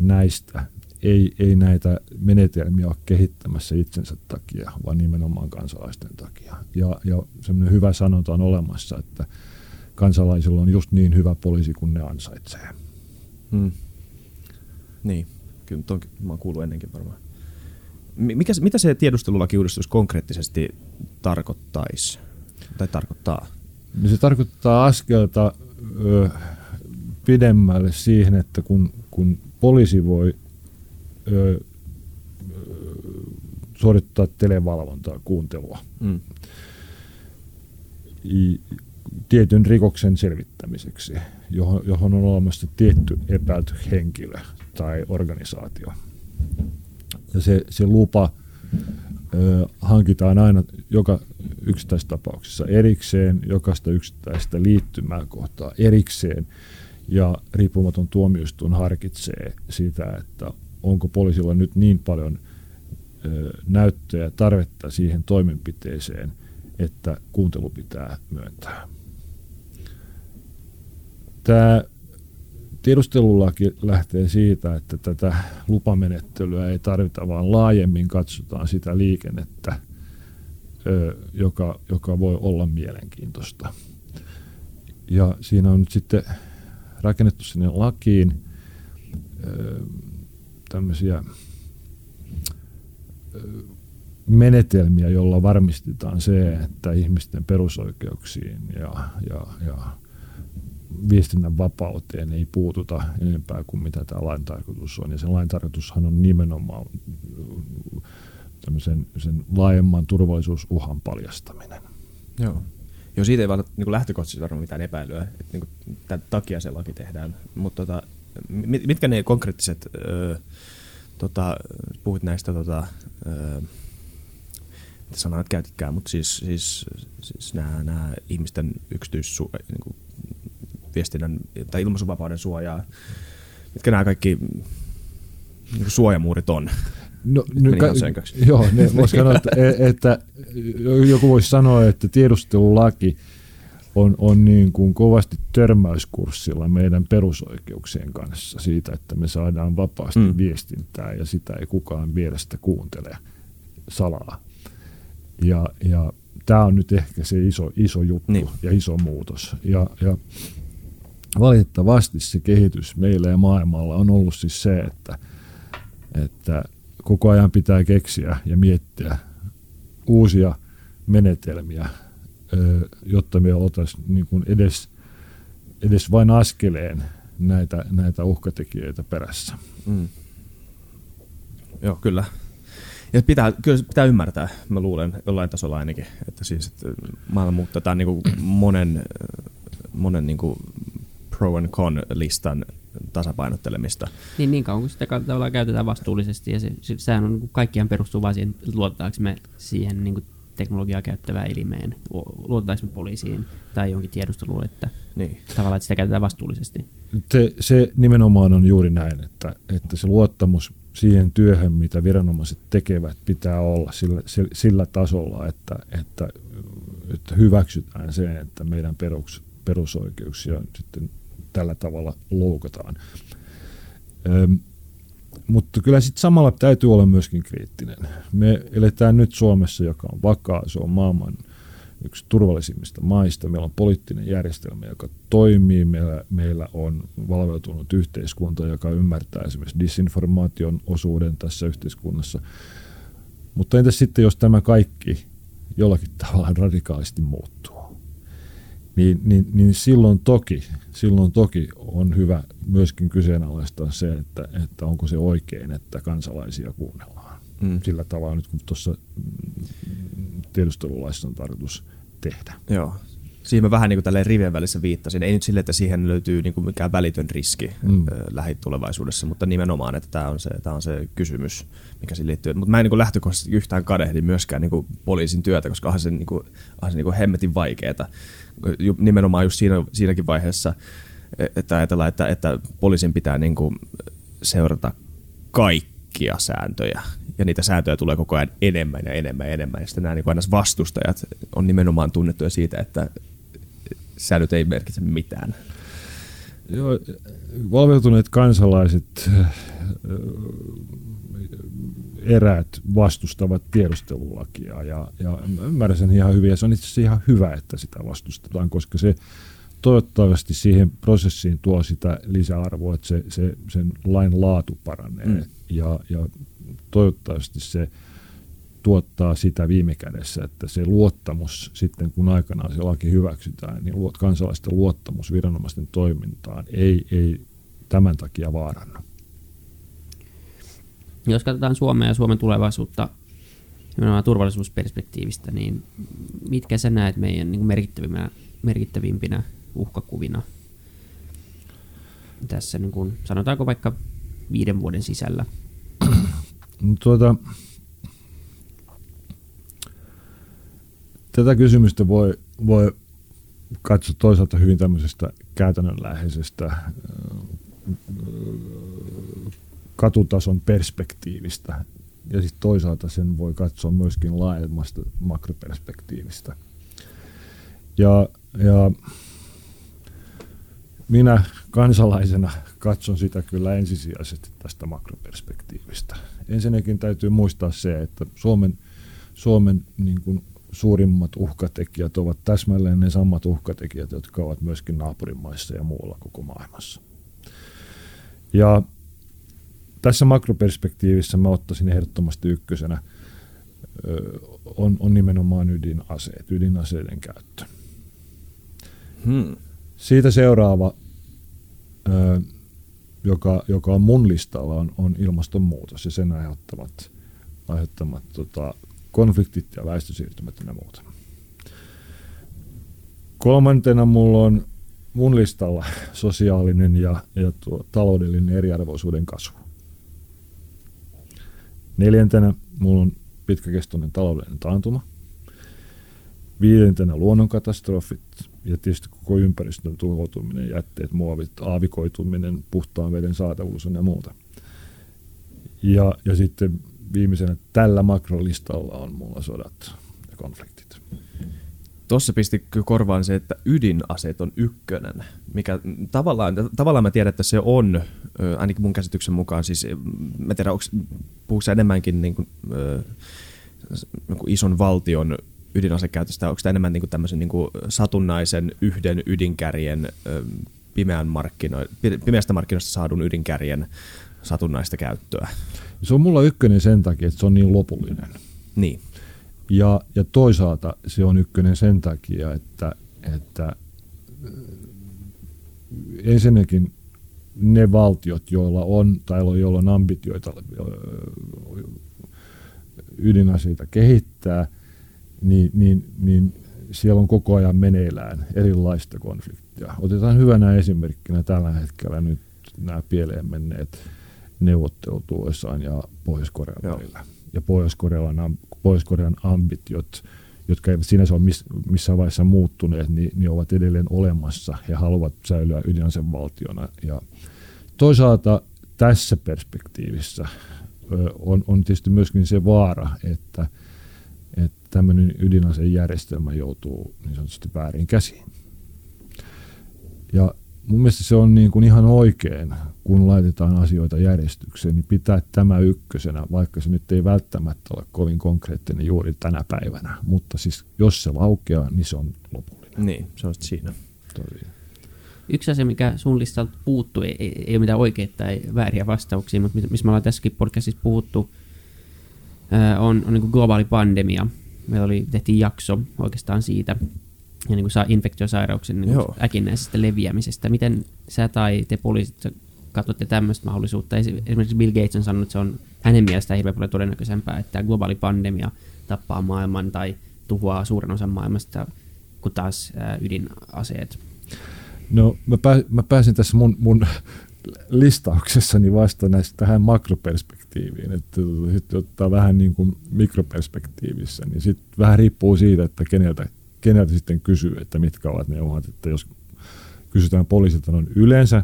näistä ei, ei näitä menetelmiä ole kehittämässä itsensä takia, vaan nimenomaan kansalaisten takia. Ja, ja semmoinen hyvä sanonta on olemassa, että kansalaisilla on just niin hyvä poliisi kuin ne ansaitsee. Hmm. Niin, kyllä tonkin, mä oon kuullut ennenkin varmaan. Mikä, mitä se tiedustelulakiuudistus konkreettisesti tarkoittaisi? Tai tarkoittaa? Niin se tarkoittaa askelta ö, pidemmälle siihen, että kun, kun poliisi voi ö, suorittaa televalvontaa, kuuntelua, mm. I, tietyn rikoksen selvittämiseksi, johon, johon on olemassa tietty epäilty henkilö tai organisaatio. Ja se, se lupa ö, hankitaan aina joka yksittäistapauksessa erikseen, jokaista yksittäistä liittymää kohtaa erikseen, ja riippumaton tuomioistuin harkitsee sitä, että onko poliisilla nyt niin paljon ö, näyttöä ja tarvetta siihen toimenpiteeseen, että kuuntelu pitää myöntää. Tämä tiedustelulaki lähtee siitä, että tätä lupamenettelyä ei tarvita, vaan laajemmin katsotaan sitä liikennettä, joka, joka voi olla mielenkiintoista. Ja siinä on nyt sitten rakennettu sinne lakiin tämmöisiä menetelmiä, joilla varmistetaan se, että ihmisten perusoikeuksiin ja, ja, ja viestinnän vapauteen ei puututa enempää kuin mitä tämä lain tarkoitus on. Ja sen lain tarkoitushan on nimenomaan tämmöisen sen laajemman turvallisuusuhan paljastaminen. Joo. Joo, siitä ei vaan niin lähtökohtaisesti varmaan mitään epäilyä, että niin tämän takia se laki tehdään. Mutta tota, mitkä ne konkreettiset, ö, tota, puhuit näistä, tota, ö, mitä sanat käytitkään, mutta siis, siis, siis nämä, nämä ihmisten yksityissu, niin kuin, viestinnän tai ilmaisuvapauden suojaa, mitkä nämä kaikki niin suojamuurit on. No, nyt ka- joo, ne voisi sanoa, että, e- että joku voisi sanoa, että tiedustelulaki on, on niin kuin kovasti törmäyskurssilla meidän perusoikeuksien kanssa siitä, että me saadaan vapaasti mm. viestintää ja sitä ei kukaan vierestä kuuntele salaa. Ja, ja tämä on nyt ehkä se iso, iso juttu niin. ja iso muutos. Ja, ja valitettavasti se kehitys meillä ja maailmalla on ollut siis se, että, että koko ajan pitää keksiä ja miettiä uusia menetelmiä, jotta me oltaisiin niin kuin edes, edes vain askeleen näitä, näitä uhkatekijöitä perässä. Mm. Joo, kyllä. Ja pitää, kyllä pitää ymmärtää, mä luulen jollain tasolla ainakin, että siis että maailma muuttaa niin monen, monen niin kuin pro and con listan tasapainottelemista. Niin, niin kauan kun sitä tavallaan käytetään vastuullisesti ja se, se, sehän on, niin kaikkiaan perustuu vaan siihen, luotetaanko me siihen niin kuin teknologiaa käyttävään elimeen, luotetaanko me poliisiin tai jonkin tiedusteluun, että niin. tavallaan että sitä käytetään vastuullisesti. Se, se nimenomaan on juuri näin, että, että se luottamus siihen työhön, mitä viranomaiset tekevät, pitää olla sillä, sillä tasolla, että, että, että hyväksytään se, että meidän perus, perusoikeuksia sitten tällä tavalla loukataan. Öm, mutta kyllä sitten samalla täytyy olla myöskin kriittinen. Me eletään nyt Suomessa, joka on vakaa, se on maailman yksi turvallisimmista maista. Meillä on poliittinen järjestelmä, joka toimii. Meillä, meillä on valveutunut yhteiskunta, joka ymmärtää esimerkiksi disinformaation osuuden tässä yhteiskunnassa. Mutta entäs sitten, jos tämä kaikki jollakin tavalla radikaalisti muuttuu. Niin, niin, niin silloin, toki, silloin toki on hyvä myöskin kyseenalaistaa se, että, että onko se oikein, että kansalaisia kuunnellaan. Mm. Sillä tavalla nyt kun tuossa tiedustelulaissa on tarkoitus tehdä. Joo, siihen mä vähän niin kuin rivien välissä viittasin. Ei nyt sille, että siihen löytyy niin kuin mikään välitön riski mm. lähitulevaisuudessa, mutta nimenomaan, että tämä on se, tämä on se kysymys, mikä siihen liittyy. Mutta mä en niin kuin lähtökohtaisesti yhtään kadehdi myöskään niin kuin poliisin työtä, koska onhan se, niin kuin, onhan se niin kuin hemmetin vaikeaa. Nimenomaan just siinä, siinäkin vaiheessa, että ajatellaan, että, että poliisin pitää niin kuin seurata kaikkia sääntöjä ja niitä sääntöjä tulee koko ajan enemmän ja enemmän ja enemmän. Ja sitten nämä niin aina vastustajat on nimenomaan tunnettuja siitä, että säännöt ei merkitse mitään. Joo, valveutuneet kansalaiset eräät vastustavat tiedustelulakia ja, ja ymmärrän sen ihan hyvin ja se on itse asiassa ihan hyvä, että sitä vastustetaan, koska se toivottavasti siihen prosessiin tuo sitä lisäarvoa, että se, se, sen lain laatu paranee mm. ja, ja toivottavasti se tuottaa sitä viime kädessä, että se luottamus sitten kun aikanaan se laki hyväksytään, niin kansalaisten luottamus viranomaisten toimintaan ei, ei tämän takia vaarannu. Jos katsotaan Suomea ja Suomen tulevaisuutta nimenomaan turvallisuusperspektiivistä, niin mitkä sä näet meidän niin merkittävimpinä, merkittävimpinä uhkakuvina tässä, niin kuin, sanotaanko vaikka viiden vuoden sisällä? Tuota, tätä kysymystä voi, voi katsoa toisaalta hyvin tämmöisestä käytännönläheisestä katutason perspektiivistä ja sitten toisaalta sen voi katsoa myöskin laajemmasta makroperspektiivistä. Ja, ja minä kansalaisena katson sitä kyllä ensisijaisesti tästä makroperspektiivistä. Ensinnäkin täytyy muistaa se, että Suomen, Suomen niin kuin suurimmat uhkatekijät ovat täsmälleen ne samat uhkatekijät, jotka ovat myöskin naapurimaissa ja muualla koko maailmassa. Ja tässä makroperspektiivissä mä ottaisin ehdottomasti ykkösenä on, on nimenomaan ydinaseet, ydinaseiden käyttö. Hmm. Siitä seuraava, joka, joka on mun listalla, on, on ilmastonmuutos ja sen aiheuttamat, aiheuttamat tota, konfliktit ja väestösiirtymät ja muuta. Kolmantena mulla on mun listalla sosiaalinen ja, ja tuo taloudellinen eriarvoisuuden kasvu. Neljäntenä mulla on pitkäkestoinen taloudellinen taantuma. Viidentenä luonnonkatastrofit ja tietysti koko ympäristön tuhoutuminen, jätteet, muovit, aavikoituminen, puhtaan veden saatavuus ja muuta. Ja, ja sitten viimeisenä tällä makrolistalla on mulla sodat ja konfliktit. Tuossa pisti korvaan se, että ydinaseet on ykkönen, mikä tavallaan, tavallaan mä tiedän, että se on, ainakin mun käsityksen mukaan, siis mä tiedän, puhuuko enemmänkin niin kuin, niin kuin ison valtion ydinasekäytöstä, onko tämä enemmän niin kuin tämmöisen niin kuin satunnaisen yhden ydinkärjen pimeän markkino, pimeästä markkinoista saadun ydinkärjen satunnaista käyttöä? Se on mulla ykkönen sen takia, että se on niin lopullinen. Niin. Ja, ja toisaalta se on ykkönen sen takia, että, että ensinnäkin ne valtiot, joilla on tai joilla on ambitioita ydinaseita kehittää, niin, niin, niin siellä on koko ajan meneillään erilaista konfliktia. Otetaan hyvänä esimerkkinä tällä hetkellä nyt nämä pieleen menneet neuvottelut USA ja Pohjois-Korean Joo. välillä. Ja Pohjois-Korean, Pohjois-Korean ambitiot, jotka eivät sinänsä ole missään vaiheessa muuttuneet, niin, niin ovat edelleen olemassa ja haluavat säilyä ydinasevaltiona. Ja toisaalta tässä perspektiivissä on, on tietysti myöskin se vaara, että, että tämmöinen ydinasejärjestelmä joutuu niin sanotusti väärin käsiin. Ja mun mielestä se on niin kuin ihan oikein, kun laitetaan asioita järjestykseen, niin pitää tämä ykkösenä, vaikka se nyt ei välttämättä ole kovin konkreettinen juuri tänä päivänä. Mutta siis jos se laukeaa, niin se on lopullinen. Niin, se on siinä. Toi. Yksi asia, mikä sun listalta puuttuu, ei, ei, ei ole mitään oikeita tai vääriä vastauksia, mutta missä me ollaan tässäkin podcastissa puhuttu, on, on niin globaali pandemia. meillä oli, tehtiin jakso oikeastaan siitä, ja niin kuin saa infektiosairauksien niin Joo. äkinnäisestä leviämisestä. Miten sä tai te poliisit katsotte tämmöistä mahdollisuutta? Esi- Esimerkiksi Bill Gates on sanonut, että se on hänen mielestään hirveän paljon todennäköisempää, että globaali pandemia tappaa maailman tai tuhoaa suuren osan maailmasta, kuin taas ydinaseet. No mä, pää, mä pääsin tässä mun, mun listauksessani vasta näistä tähän makroperspektiiviin, että sitten ottaa vähän niin kuin mikroperspektiivissä, niin sitten vähän riippuu siitä, että keneltä, keneltä sitten kysyy, että mitkä ovat ne uhat, että jos kysytään poliisilta noin yleensä,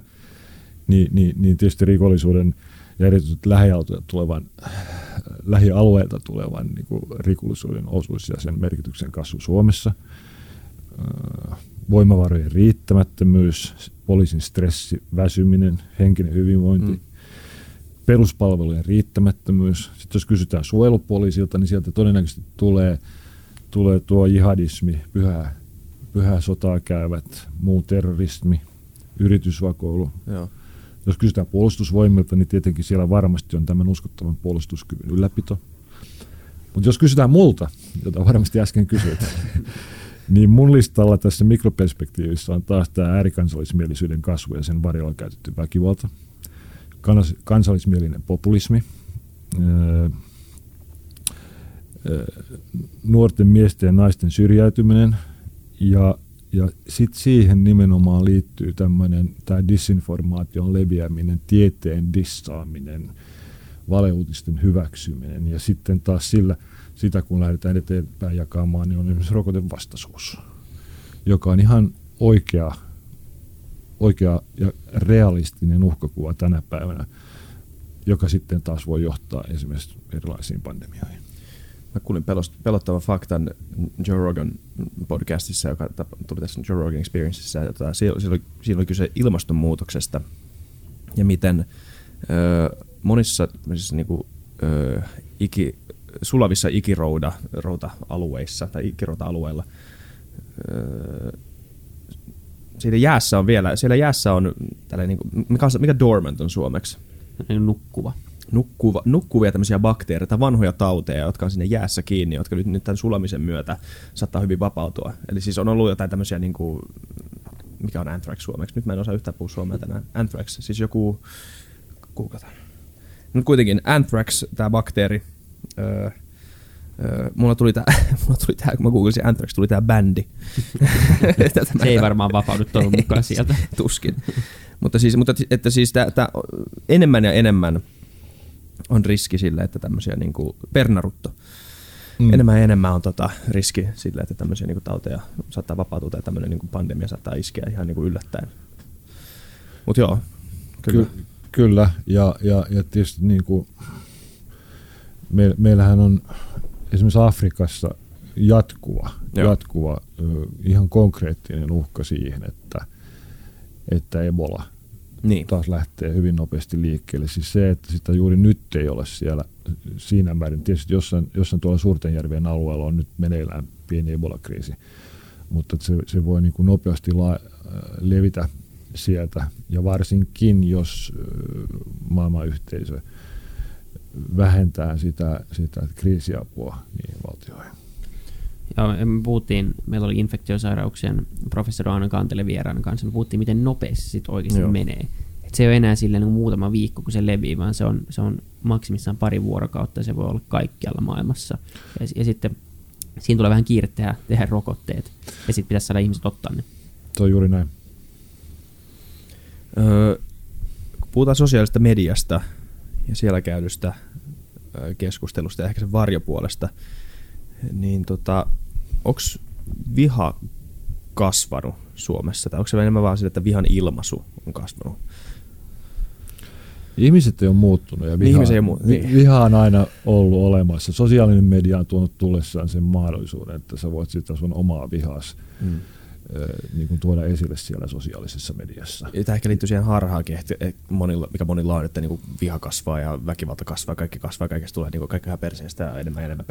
niin, niin, niin tietysti rikollisuuden ja erityisesti tulevan, lähialueelta tulevan niin kuin rikollisuuden osuus ja sen merkityksen kasvu Suomessa, voimavarojen riittämättömyys, poliisin stressi, väsyminen, henkinen hyvinvointi, mm. peruspalvelujen riittämättömyys. Sitten jos kysytään suojelupoliisilta, niin sieltä todennäköisesti tulee, tulee tuo jihadismi, pyhä, pyhää sotaa käyvät, muu terrorismi, yritysvakoilu. Joo. Jos kysytään puolustusvoimilta, niin tietenkin siellä varmasti on tämän uskottavan puolustuskyvyn ylläpito. Mutta jos kysytään multa, jota varmasti äsken kysyit, niin mun listalla tässä mikroperspektiivissä on taas tämä äärikansallismielisyyden kasvu ja sen varjolla käytetty väkivalta, kans- kansallismielinen populismi, öö, nuorten miesten ja naisten syrjäytyminen ja, ja sitten siihen nimenomaan liittyy tämmöinen tämä disinformaation leviäminen, tieteen dissaaminen, valeuutisten hyväksyminen ja sitten taas sillä – sitä kun lähdetään eteenpäin jakamaan, niin on esimerkiksi rokotevastaisuus, joka on ihan oikea, oikea ja realistinen uhkakuva tänä päivänä, joka sitten taas voi johtaa esimerkiksi erilaisiin pandemioihin. Mä kuulin pelottavan faktan Joe Rogan podcastissa, joka tuli tässä Joe Rogan Experienceissa. Tota, oli, siinä oli kyse ilmastonmuutoksesta ja miten ö, monissa niin kuin, ö, iki, sulavissa ikirouda routa-alueissa tai ikirouta-alueilla. Öö, siitä jäässä on vielä, siellä jäässä on tällainen, niin mikä, mikä dormant on suomeksi? Nukkuva. Nukkuva, nukkuvia tämmöisiä bakteereita, vanhoja tauteja, jotka on sinne jäässä kiinni, jotka nyt, nyt tämän sulamisen myötä saattaa hyvin vapautua. Eli siis on ollut jotain tämmöisiä, niin kuin, mikä on anthrax suomeksi? Nyt mä en osaa yhtään puhua suomea tänään. Anthrax, siis joku, kuukataan. Nyt kuitenkin anthrax, tämä bakteeri, öö, öö, mulla tuli tää, mulla tuli tää, kun mä googlasin Anthrax, tuli tää bändi. Se ei varmaan vapaudu toivon mukaan sieltä. Tuskin. mutta siis, mutta että siis tää, tää, enemmän ja enemmän on riski sille, että tämmöisiä niinku pernarutto. Mm. Enemmän ja enemmän on tota riski sille, että tämmöisiä niinku tauteja saattaa vapautua tai tämmöinen niinku pandemia saattaa iskeä ihan niinku yllättäen. Mutta joo, kyllä. Ky- kyllä, ja, ja, ja tietysti niinku, me, meillähän on esimerkiksi Afrikassa jatkuva, Joo. jatkuva ihan konkreettinen uhka siihen, että, että Ebola niin. taas lähtee hyvin nopeasti liikkeelle. Siis se, että sitä juuri nyt ei ole siellä siinä määrin. Tietysti jossain, jossain tuolla suurten järvien alueella on nyt meneillään pieni Ebola-kriisi, mutta se, se voi niin kuin nopeasti la, levitä sieltä. Ja varsinkin, jos maailmanyhteisö – vähentää sitä, sitä kriisiapua niin valtioihin. Ja me puhuttiin, meillä oli infektiosairauksien professori Aana Kantele vieraan kanssa, me puhuttiin, miten nopeasti se oikeasti Joo. menee. Et se ei ole enää silleen niin muutama viikko, kun se levii, vaan se on, se on maksimissaan pari vuorokautta ja se voi olla kaikkialla maailmassa. Ja, ja sitten siinä tulee vähän kiire tehdä, tehdä rokotteet ja sitten pitäisi saada ihmiset ottaa ne. Se on juuri näin. Öö, kun puhutaan sosiaalisesta mediasta, ja siellä käydystä keskustelusta ja ehkä sen varjopuolesta, niin tota, onko viha kasvanut Suomessa? Tai onko se enemmän vaan sitä, että vihan ilmaisu on kasvanut? Ihmiset ei ole muuttunut ja viha, ei mu- niin. viha on aina ollut olemassa. Sosiaalinen media on tuonut tullessaan sen mahdollisuuden, että sä voit sitä sun omaa vihas mm niin kuin tuoda esille siellä sosiaalisessa mediassa. Tämä ehkä liittyy siihen harhaankin, että monilla, mikä monilla on, että niin kuin viha kasvaa ja väkivalta kasvaa, kaikki kasvaa, kaikesta tulee niin kaikki perseestä ja enemmän ja enemmän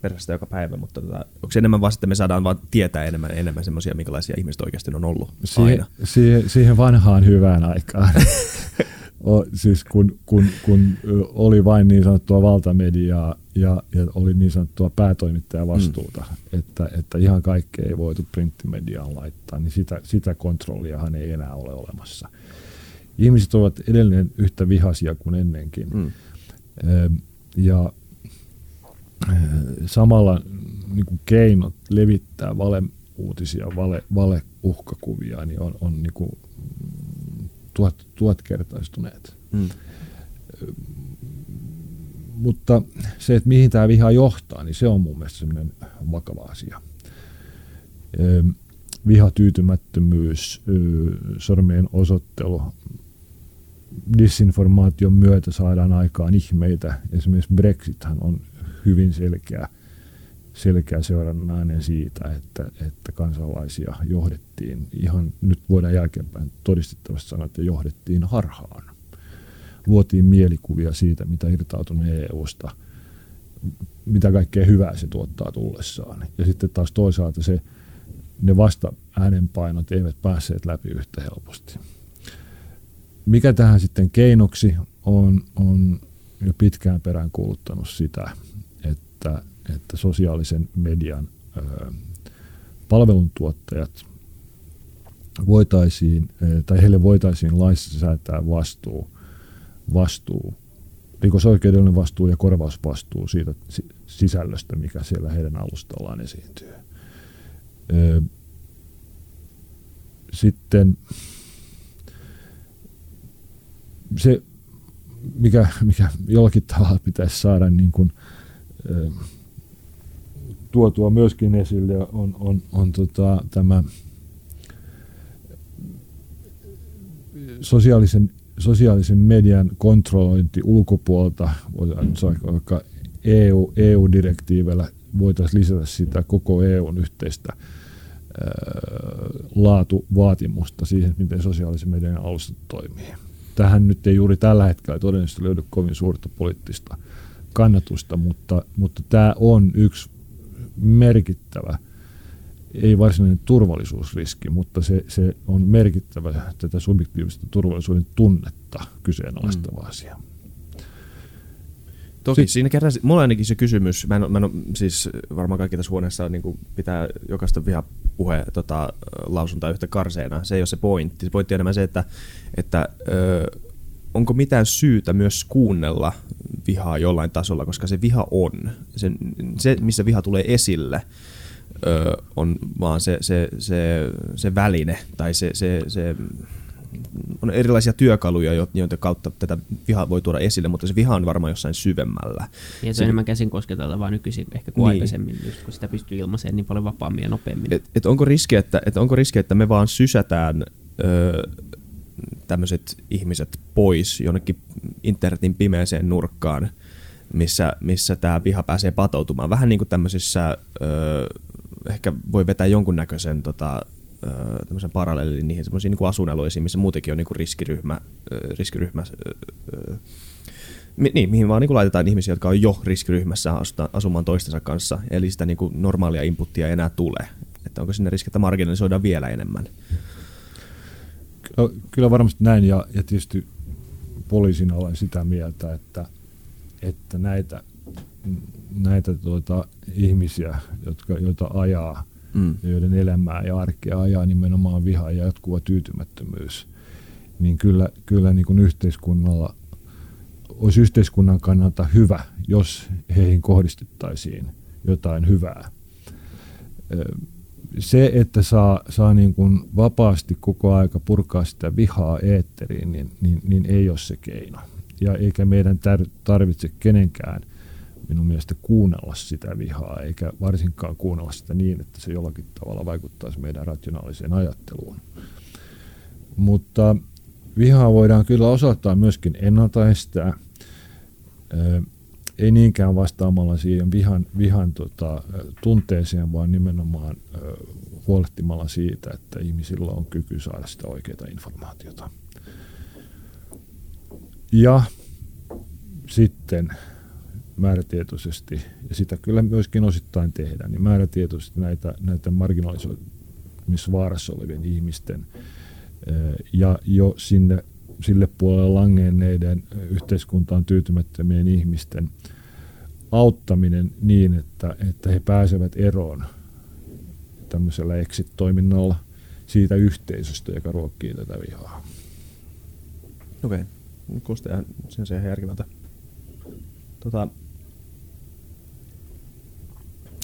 perseestä, joka päivä, mutta tota, onko se enemmän vaan, että me saadaan vaan tietää enemmän ja enemmän semmoisia, minkälaisia ihmiset oikeasti on ollut siihen, aina? Siihen, siihen vanhaan hyvään aikaan. o, siis kun, kun, kun oli vain niin sanottua valtamediaa ja, ja oli niin sanottua päätoimittajavastuuta, mm. että, että ihan kaikkea ei voitu printtimediaan laittaa, niin sitä, sitä kontrolliahan ei enää ole olemassa. Ihmiset ovat edelleen yhtä vihaisia kuin ennenkin. Mm. Ja samalla niin kuin keinot levittää valeuutisia, vale, valeuhkakuvia, niin on, on niin kuin tuhat, tuhatkertaistuneet. Mm. Mutta se, että mihin tämä viha johtaa, niin se on mun mielestä sellainen vakava asia. Vihatyytymättömyys, sormien osoittelu, disinformaation myötä saadaan aikaan ihmeitä. Esimerkiksi Brexithän on hyvin selkeä, selkeä seurannainen siitä, että, että kansalaisia johdettiin ihan, nyt voidaan jälkeenpäin todistettavasti sanoa, että johdettiin harhaan. Luotiin mielikuvia siitä, mitä irtautunut EUsta, mitä kaikkea hyvää se tuottaa tullessaan. Ja sitten taas toisaalta se, ne vasta äänenpainot eivät päässeet läpi yhtä helposti. Mikä tähän sitten keinoksi on, on jo pitkään perään kuuluttanut sitä, että, että sosiaalisen median ö, palveluntuottajat voitaisiin, tai heille voitaisiin laissa säätää vastuu, vastuu, rikosoikeudellinen vastuu ja korvausvastuu siitä sisällöstä, mikä siellä heidän alustallaan esiintyy. Sitten se, mikä, mikä jollakin tavalla pitäisi saada niin kuin, tuotua myöskin esille, on, on, on tota, tämä sosiaalisen, sosiaalisen median kontrollointi ulkopuolelta, vaikka EU, EU-direktiivellä voitaisiin lisätä sitä koko EUn yhteistä laatuvaatimusta siihen, miten sosiaalisen median alustat toimii. Tähän nyt ei juuri tällä hetkellä todennäköisesti löydy kovin suurta poliittista kannatusta, mutta, mutta tämä on yksi merkittävä, ei varsinainen turvallisuusriski, mutta se, se on merkittävä tätä subjektiivista turvallisuuden tunnetta kyseenalaistava mm. asia. Toki Sitten, siinä kerran, mulla ainakin se kysymys, mä en, mä en siis varmaan kaikki tässä huoneessa niin kuin pitää jokaista vihapuhe tota, lausuntaa yhtä karseena. Se ei ole se pointti. Se pointti on enemmän se, että, että ö, onko mitään syytä myös kuunnella vihaa jollain tasolla, koska se viha on. Se, se missä viha tulee esille, ö, on vaan se, se, se, se väline tai se, se, se on erilaisia työkaluja, joiden kautta tätä vihaa voi tuoda esille, mutta se viha on varmaan jossain syvemmällä. Ja se, on enemmän käsin kosketeltavaa nykyisin ehkä kuin niin. aikaisemmin, just kun sitä pystyy ilmaisemaan niin paljon vapaammin ja nopeammin. Et, et onko, riski, että, et onko riski, että me vaan sysätään tämmöiset ihmiset pois jonnekin internetin pimeäseen nurkkaan, missä, missä tämä viha pääsee patoutumaan. Vähän niin kuin tämmöisissä, ö, ehkä voi vetää jonkunnäköisen tota, tämmöisen parallelin niihin semmoisiin niin asuinalueisiin, missä muutenkin on niin kuin riskiryhmä, riskiryhmä niin, mihin vaan niin kuin laitetaan ihmisiä, jotka on jo riskiryhmässä asumaan toistensa kanssa, eli sitä niin kuin normaalia inputtia ei enää tule. Että onko sinne riski, että marginalisoidaan vielä enemmän? Kyllä varmasti näin, ja, ja tietysti poliisina olen sitä mieltä, että, että näitä, näitä tuota, ihmisiä, jotka, joita ajaa mm. joiden elämää ja arkea ajaa nimenomaan viha ja jatkuva tyytymättömyys, niin kyllä, kyllä niin kuin yhteiskunnalla olisi yhteiskunnan kannalta hyvä, jos heihin kohdistettaisiin jotain hyvää. Se, että saa, saa niin kuin vapaasti koko aika purkaa sitä vihaa eetteriin, niin, niin, niin ei ole se keino. Ja eikä meidän tarvitse kenenkään – minun mielestä kuunnella sitä vihaa, eikä varsinkaan kuunnella sitä niin, että se jollakin tavalla vaikuttaisi meidän rationaaliseen ajatteluun. Mutta vihaa voidaan kyllä osoittaa myöskin ennaltaestää, ei niinkään vastaamalla siihen vihan, vihan tota, tunteeseen, vaan nimenomaan huolehtimalla siitä, että ihmisillä on kyky saada sitä oikeaa informaatiota. Ja sitten määrätietoisesti, ja sitä kyllä myöskin osittain tehdään, niin määrätietoisesti näitä, näitä marginalisoimisvaarassa olevien ihmisten ja jo sinne, sille puolelle langenneiden yhteiskuntaan tyytymättömien ihmisten auttaminen niin, että, että he pääsevät eroon tämmöisellä exit-toiminnalla siitä yhteisöstä, joka ruokkii tätä vihaa. Okei, kuulostaa ihan, sen se ihan järkevältä. Tota,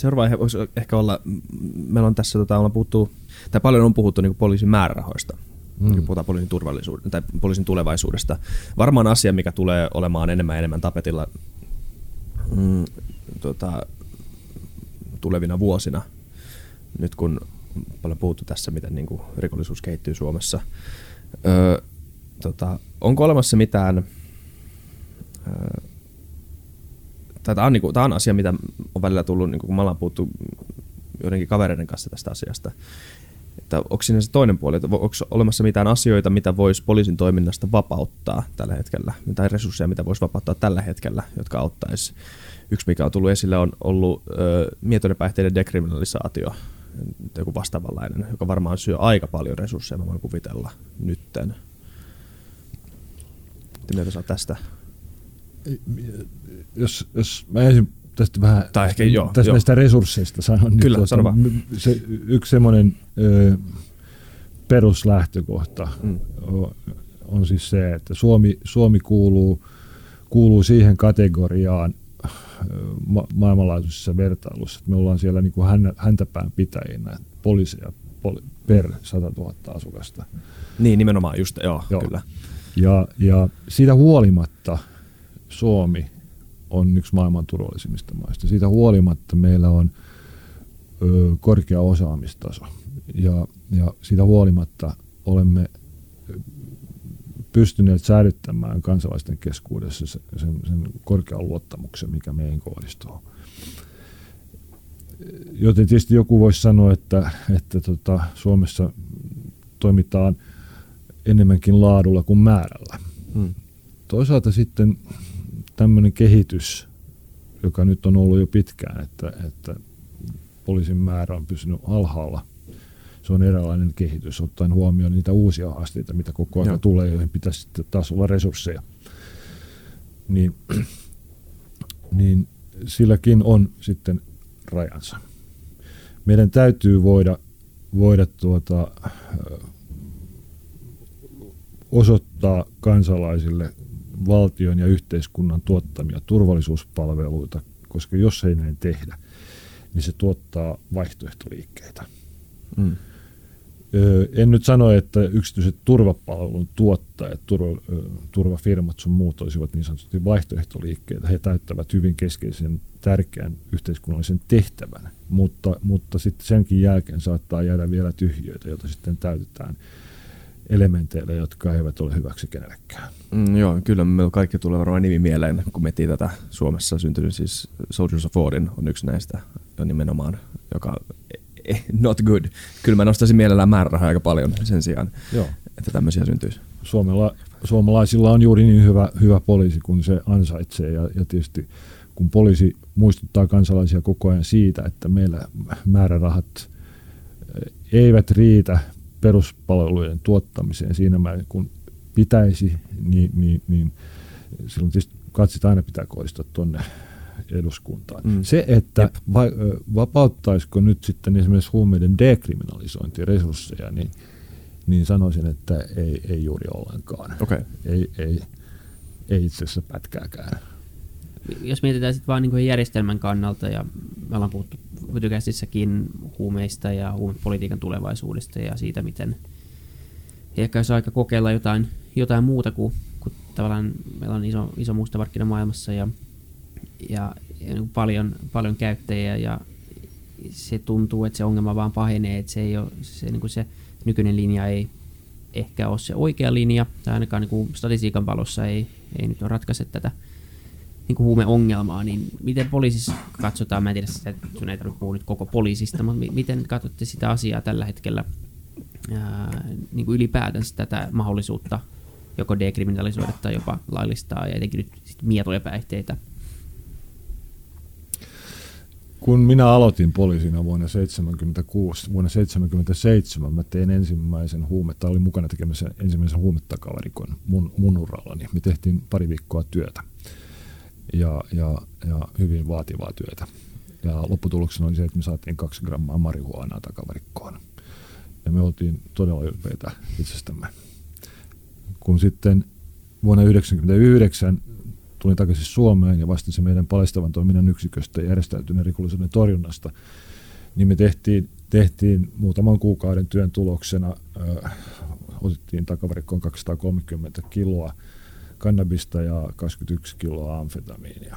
seuraava aihe voisi ehkä olla, meillä on tässä, tota, ollaan puhuttu, tai paljon on puhuttu niin poliisin määrärahoista, mm. kun puhutaan poliisin turvallisuudesta tai poliisin tulevaisuudesta. Varmaan asia, mikä tulee olemaan enemmän ja enemmän tapetilla mm, tota, tulevina vuosina, nyt kun paljon puhuttu tässä, miten niin kuin rikollisuus kehittyy Suomessa. Öö, tota, onko olemassa mitään, öö, tämä on, niin kuin, tämä on asia, mitä on välillä tullut, niin kuin, kun me ollaan puhuttu joidenkin kavereiden kanssa tästä asiasta, että onko siinä se toinen puoli, että onko olemassa mitään asioita, mitä voisi poliisin toiminnasta vapauttaa tällä hetkellä, tai resursseja, mitä voisi vapauttaa tällä hetkellä, jotka auttaisi. Yksi, mikä on tullut esille, on ollut ö, päihteiden dekriminalisaatio, joku vastaavanlainen, joka varmaan syö aika paljon resursseja, mä voin kuvitella nytten. Mitä mieltä saa tästä? Jos, jos mä ensin tästä vähän tai ehkä, joo, tästä joo. näistä resursseista sanon. Kyllä, niin tuota, se, yksi semmoinen ö, peruslähtökohta mm. on, on siis se, että Suomi, Suomi kuuluu, kuuluu siihen kategoriaan ma- maailmanlaajuisessa vertailussa, että me ollaan siellä niin kuin häntäpään pitäjinä poliiseja poli- per 100 000 asukasta. Niin, nimenomaan, just, joo, joo. kyllä. Ja, ja siitä huolimatta Suomi on yksi maailman turvallisimmista maista. Siitä huolimatta meillä on ö, korkea osaamistaso ja, ja siitä huolimatta olemme pystyneet säilyttämään kansalaisten keskuudessa sen, sen korkean luottamuksen, mikä meihin kohdistuu. Joten tietysti joku voisi sanoa, että, että tota, Suomessa toimitaan enemmänkin laadulla kuin määrällä. Hmm. Toisaalta sitten tämmöinen kehitys, joka nyt on ollut jo pitkään, että, että poliisin määrä on pysynyt alhaalla, se on erilainen kehitys, ottaen huomioon niitä uusia haasteita, mitä koko ajan tulee, joihin pitäisi sitten taas olla resursseja. Niin, niin silläkin on sitten rajansa. Meidän täytyy voida, voida tuota, osoittaa kansalaisille valtion ja yhteiskunnan tuottamia turvallisuuspalveluita, koska jos ei näin tehdä, niin se tuottaa vaihtoehtoliikkeitä. Mm. En nyt sano, että yksityiset turvapalvelun tuottajat, turva, turvafirmat sun muut olisivat niin sanotusti vaihtoehtoliikkeitä. He täyttävät hyvin keskeisen tärkeän yhteiskunnallisen tehtävän, mutta, mutta sitten senkin jälkeen saattaa jäädä vielä tyhjöitä, joita sitten täytetään elementeillä, jotka eivät ole hyväksi kenellekään. Mm, joo, kyllä me kaikki tulee varmaan nimi mieleen, kun miettii tätä Suomessa syntynyt, siis Soldiers of Odin on yksi näistä nimenomaan, joka Eh, not good. Kyllä mä nostaisin mielellään määrärahaa aika paljon sen sijaan, Joo. että tämmöisiä syntyisi. Suomella, suomalaisilla on juuri niin hyvä, hyvä poliisi kuin se ansaitsee ja, ja tietysti kun poliisi muistuttaa kansalaisia koko ajan siitä, että meillä määrärahat eh, eivät riitä peruspalvelujen tuottamiseen siinä määrin kun pitäisi, niin, niin, niin silloin tietysti katsit aina pitää kohdistaa tuonne eduskuntaan. Mm. Se, että va, vapauttaisiko nyt sitten esimerkiksi huumeiden dekriminalisointiresursseja, niin, niin sanoisin, että ei, ei juuri ollenkaan. Okay. Ei, ei, ei itse asiassa pätkääkään. Jos mietitään sitten vain niin järjestelmän kannalta, ja me ollaan puhuttu Vytykästissäkin huumeista ja huumepolitiikan tulevaisuudesta ja siitä, miten ehkä olisi aika kokeilla jotain, jotain muuta kuin, kuin tavallaan meillä on iso, iso musta markkina maailmassa ja ja, ja niin paljon, paljon käyttäjiä ja se tuntuu, että se ongelma vaan pahenee, että se, ei ole, se, niin kuin se nykyinen linja ei ehkä ole se oikea linja, tai ainakaan niin kuin statistiikan valossa ei, ei nyt ratkaise tätä niin kuin huumeongelmaa, niin miten poliisissa katsotaan, mä en tiedä sitä, sun ei tarvitse puhua nyt koko poliisista, mutta miten katsotte sitä asiaa tällä hetkellä ää, niin kuin ylipäätänsä tätä mahdollisuutta joko dekriminalisoida tai jopa laillistaa ja etenkin nyt mietoja päihteitä kun minä aloitin poliisina vuonna 1976, vuonna 1977 mä tein ensimmäisen huumetta, olin mukana tekemässä ensimmäisen huumetakavarikon mun, mun urallani. Me tehtiin pari viikkoa työtä. Ja, ja, ja hyvin vaativaa työtä. Ja lopputuloksena oli se, että me saatiin kaksi grammaa marihuanaa takavarikkoon. Ja me oltiin todella ylpeitä itsestämme. Kun sitten vuonna 1999 tulin takaisin Suomeen ja vastasin meidän paljastavan toiminnan yksiköstä järjestäytyneen rikollisuuden torjunnasta, niin me tehtiin, tehtiin muutaman kuukauden työn tuloksena, ö, otettiin takavarikkoon 230 kiloa kannabista ja 21 kiloa amfetamiinia.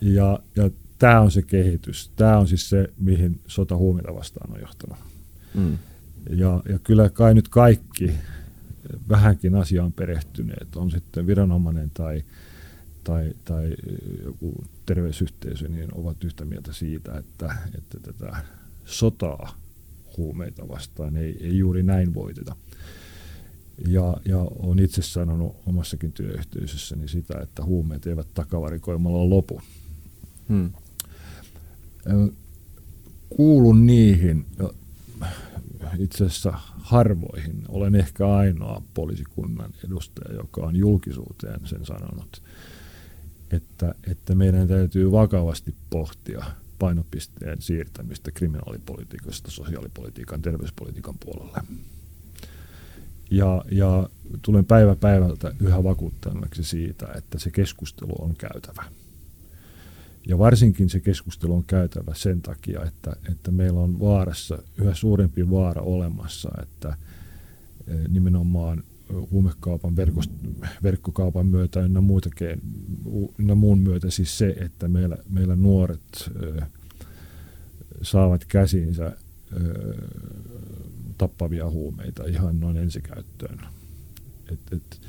Ja, ja tämä on se kehitys. Tämä on siis se, mihin sota huumeita vastaan on johtanut. Mm. Ja, ja kyllä kai nyt kaikki vähänkin asiaan perehtyneet, on sitten viranomainen tai, tai, tai joku terveysyhteisö, niin ovat yhtä mieltä siitä, että, että tätä sotaa huumeita vastaan ei, ei juuri näin voiteta. Ja, ja olen itse sanonut omassakin työyhteisössäni sitä, että huumeet eivät takavarikoimalla lopu. Hmm. Kuulun niihin, itse asiassa harvoihin, olen ehkä ainoa poliisikunnan edustaja, joka on julkisuuteen sen sanonut, että, että meidän täytyy vakavasti pohtia painopisteen siirtämistä kriminaalipolitiikasta sosiaalipolitiikan, terveyspolitiikan puolelle. Ja, ja tulen päivä päivältä yhä vakuuttavaksi siitä, että se keskustelu on käytävä. Ja varsinkin se keskustelu on käytävä sen takia, että, että meillä on vaarassa yhä suurempi vaara olemassa, että e, nimenomaan huumekaupan verkost, verkkokaupan myötä ynnä, muitakin, ynnä muun myötä siis se, että meillä, meillä nuoret ö, e, saavat käsiinsä ö, e, tappavia huumeita ihan noin ensikäyttöön. Et, et,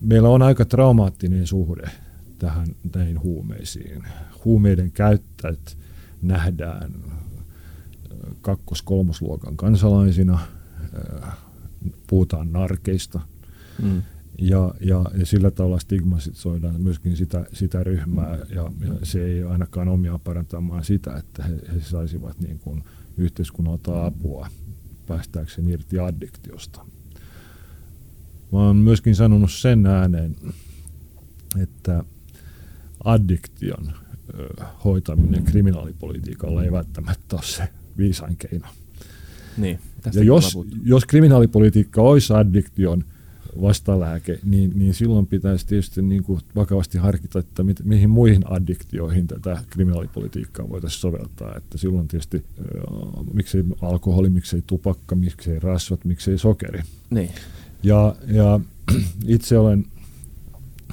meillä on aika traumaattinen suhde tähän näihin huumeisiin. Huumeiden käyttäjät nähdään kakkos-kolmosluokan kansalaisina, puhutaan narkeista, mm. ja, ja, ja sillä tavalla stigmatisoidaan myöskin sitä, sitä ryhmää, ja, ja se ei ainakaan omia parantamaan sitä, että he, he saisivat niin kuin yhteiskunnalta apua päästääkseen irti addiktiosta. Mä oon myöskin sanonut sen ääneen, että addiktion hoitaminen kriminaalipolitiikalla ei välttämättä ole se viisain keino. Niin, ja jos, jos kriminaalipolitiikka olisi addiktion vastalääke, niin, niin silloin pitäisi tietysti niin kuin vakavasti harkita, että mit, mihin muihin addiktioihin tätä kriminaalipolitiikkaa voitaisiin soveltaa. Että silloin tietysti äh, miksei alkoholi, miksei tupakka, miksei rasvat, miksei sokeri. Niin. Ja, ja itse olen,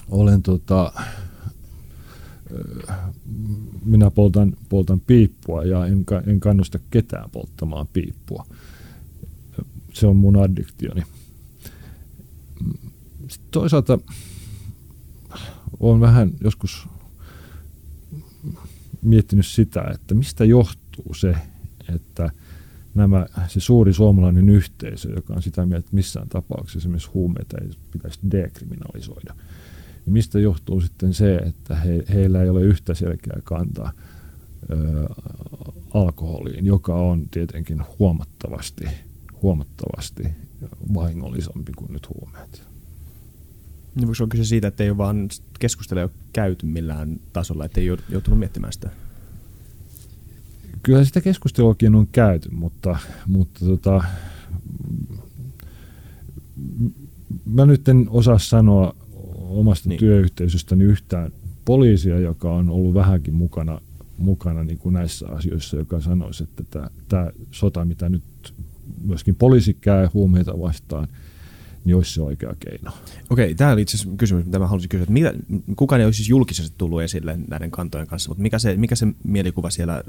olen tota, minä poltan, poltan piippua ja en, en kannusta ketään polttamaan piippua. Se on mun addiktioni. Toisaalta olen vähän joskus miettinyt sitä, että mistä johtuu se, että nämä, se suuri suomalainen yhteisö, joka on sitä mieltä, että missään tapauksessa esimerkiksi huumeita ei pitäisi dekriminalisoida – niin mistä johtuu sitten se, että he, heillä ei ole yhtä selkeää kantaa ö, alkoholiin, joka on tietenkin huomattavasti, huomattavasti vahingollisempi kuin nyt huumeet. Niin voiko olla kyse siitä, että ei ole vaan keskustelua käyty millään tasolla, että ei joutunut miettimään sitä? Kyllä sitä keskusteluakin on käyty, mutta, mutta tota, mä nyt en osaa sanoa omasta niin. työyhteisöstäni yhtään poliisia, joka on ollut vähänkin mukana, mukana niin kuin näissä asioissa, joka sanoisi, että tämä, tämä sota, mitä nyt myöskin poliisi käy huumeita vastaan, niin olisi se oikea keino. Okei, tämä oli itse asiassa kysymys, mitä mä haluaisin kysyä. Että mitä, kukaan ei olisi siis julkisesti tullut esille näiden kantojen kanssa, mutta mikä se, mikä se mielikuva siellä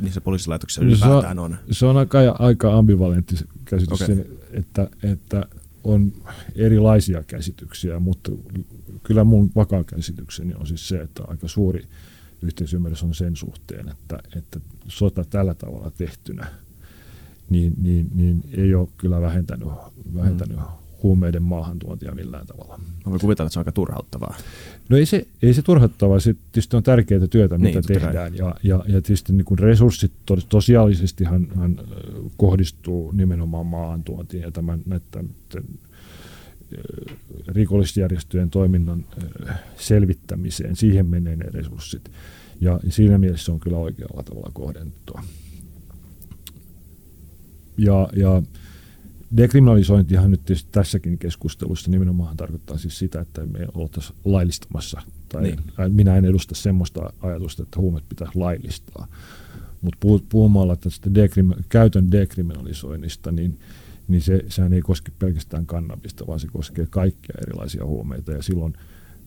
niissä poliisilaitoksissa ylipäätään on? Se on aika, aika ambivalentti käsitys, okay. että, että on erilaisia käsityksiä, mutta kyllä mun vakaa käsitykseni on siis se, että aika suuri yhteisymmärrys on sen suhteen, että, että sota tällä tavalla tehtynä niin, niin, niin ei ole kyllä vähentänyt, vähentänyt mm. huumeiden maahantuontia millään tavalla. Mä voin kuvitella, että se on aika turhauttavaa. No ei se, ei se turhauttavaa, se tietysti on tärkeää työtä, mitä niin, tehdään. Ja, ja, ja tietysti niin kuin resurssit tos, tosiaalisestihan hän kohdistuu nimenomaan maahantuontiin ja tämän, näiden rikollisjärjestöjen toiminnan selvittämiseen, siihen menee ne resurssit. Ja siinä mielessä se on kyllä oikealla tavalla kohdennettua. Ja, ja dekriminalisointihan nyt tietysti tässäkin keskustelussa nimenomaan tarkoittaa siis sitä, että me oltaisiin laillistamassa. Tai niin. minä en edusta semmoista ajatusta, että huumet pitäisi laillistaa. Mutta puhumalla tästä dekrim- käytön dekriminalisoinnista, niin, niin se, sehän ei koske pelkästään kannabista, vaan se koskee kaikkia erilaisia huumeita. Ja silloin,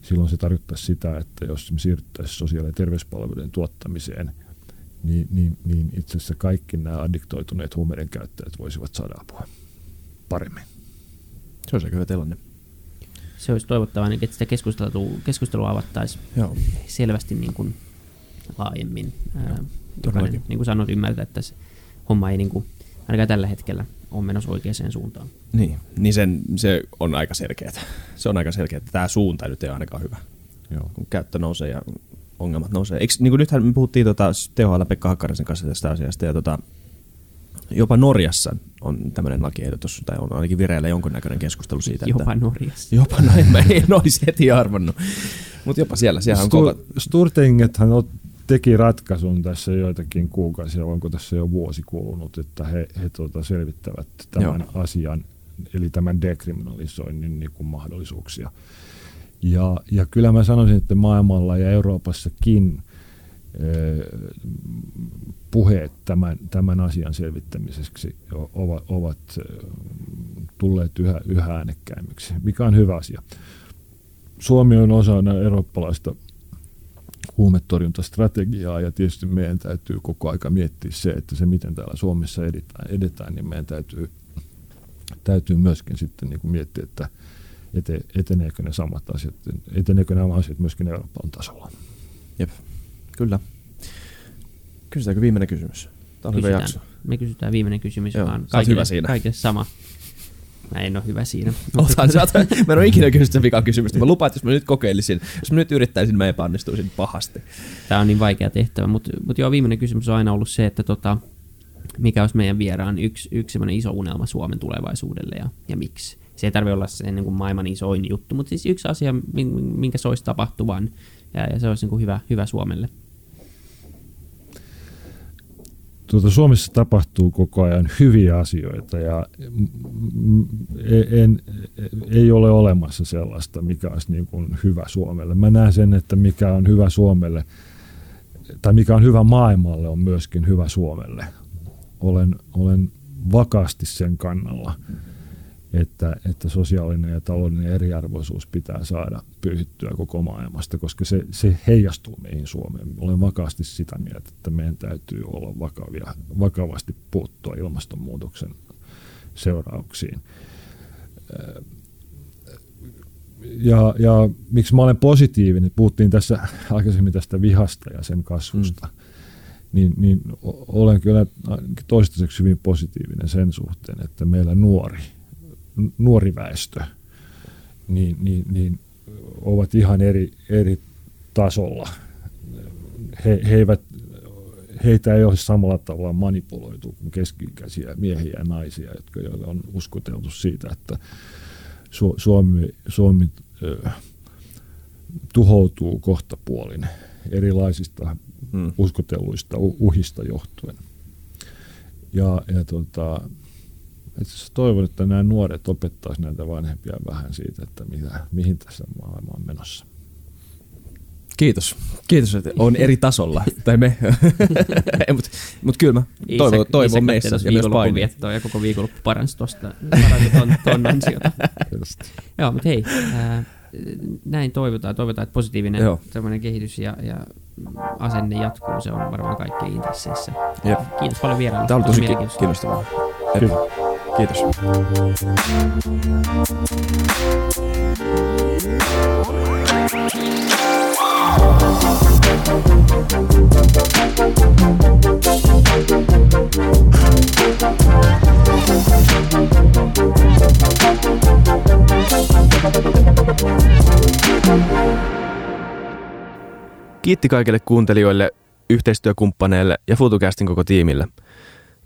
silloin se tarkoittaa sitä, että jos me siirryttäisiin sosiaali- ja terveyspalveluiden tuottamiseen, niin, niin, niin itse asiassa kaikki nämä addiktoituneet huumeiden käyttäjät voisivat saada apua paremmin. Se olisi hyvä tilanne. Se olisi toivottavaa, että sitä keskustelua, keskustelua avattaisiin Joo. selvästi niin kuin laajemmin. Joo, jokainen, niin kuin sanoit, ymmärtää, että se homma ei niin kuin, ainakaan tällä hetkellä ole menossa oikeaan suuntaan. Niin, niin sen, se on aika selkeää. Se on aika selkeää, että tämä suunta nyt ei ole ainakaan hyvä. Joo. Kun käyttö nousee ja ongelmat nousee. Eikö, niin kuin nythän me puhuttiin tota, THL Pekka Hakkarisen kanssa tästä asiasta ja tota, jopa Norjassa on tämmöinen lakiehdotus, tai on ainakin vireillä jonkunnäköinen keskustelu siitä. Jopa että, Norjassa. Jopa no, en, en olisi heti arvannut. Mutta jopa siellä, siellä on kova. Sturtingethan teki ratkaisun tässä joitakin kuukausia, onko tässä jo vuosi kulunut, että he, he tuota selvittävät tämän Joo. asian, eli tämän dekriminalisoinnin niin kuin mahdollisuuksia. Ja, ja kyllä mä sanoisin, että maailmalla ja Euroopassakin puheet tämän, tämän asian selvittämiseksi ovat, ovat tulleet yhä, yhä äänekkäimmiksi, mikä on hyvä asia. Suomi on osa eurooppalaista huumetorjuntastrategiaa ja tietysti meidän täytyy koko aika miettiä se, että se miten täällä Suomessa edetään, edetään niin meidän täytyy, täytyy myöskin sitten niin kuin miettiä, että ete, eteneekö ne samat asiat, eteneekö nämä asiat myöskin Euroopan tasolla. Jep, kyllä. Kysytäänkö viimeinen kysymys? Tämä on Kysytään. hyvä jakso. Me kysytään viimeinen kysymys, Joo, vaan kaikille, hyvä siinä. kaikille sama. Mä en ole hyvä siinä. Otan, sä mä en ole ikinä kysynyt sen vikaa kysymystä. Mä lupaan, että jos mä nyt kokeilisin, jos mä nyt yrittäisin, mä epäonnistuisin pahasti. Tämä on niin vaikea tehtävä, mutta, mutta joo, viimeinen kysymys on aina ollut se, että tota, mikä olisi meidän vieraan yksi, yksi iso unelma Suomen tulevaisuudelle ja, ja miksi. Se ei tarvitse olla se niin kuin maailman isoin juttu, mutta siis yksi asia, minkä se olisi tapahtuvan ja, ja se olisi niin kuin hyvä, hyvä Suomelle. tuota, Suomessa tapahtuu koko ajan hyviä asioita ja en, ei ole olemassa sellaista, mikä olisi niin kuin hyvä Suomelle. Mä näen sen, että mikä on hyvä Suomelle tai mikä on hyvä maailmalle on myöskin hyvä Suomelle. Olen, olen vakaasti sen kannalla että, että sosiaalinen ja taloudellinen eriarvoisuus pitää saada pyyhittyä koko maailmasta, koska se, se heijastuu meihin Suomeen. Olen vakaasti sitä mieltä, että meidän täytyy olla vakavia, vakavasti puuttua ilmastonmuutoksen seurauksiin. Ja, ja miksi mä olen positiivinen, puhuttiin tässä aikaisemmin tästä vihasta ja sen kasvusta, mm. niin, niin olen kyllä toistaiseksi hyvin positiivinen sen suhteen, että meillä nuori – nuori väestö, niin, niin, niin ovat ihan eri, eri tasolla. He, he eivät, heitä ei ole samalla tavalla manipuloitu kuin keski-ikäisiä miehiä ja naisia, jotka joille on uskoteltu siitä, että Suomi, Suomi äh, tuhoutuu kohtapuolin erilaisista hmm. uskotelluista uhista johtuen. Ja, ja tota, itse asiassa toivon, että nämä nuoret opettaisivat näitä vanhempia vähän siitä, että mitä, mihin tässä maailma on menossa. Kiitos. Kiitos, että on eri tasolla. tai me. Mutta mut kyllä mä toivon, Isä, toivon meissä ja myös paine. ja koko viikonloppu paransi tuosta ton, ton ansiota. Joo, mutta hei, ää, näin toivotaan. Toivotaan, että positiivinen kehitys ja, ja asenne jatkuu. Se on varmaan kaikkein intresseissä. Jep. Kiitos paljon vierailusta. Tämä on tosi kiinnostavaa. Kiitos. Kiitos. Kiitti kaikille kuuntelijoille, yhteistyökumppaneille ja FutuCastin koko tiimille –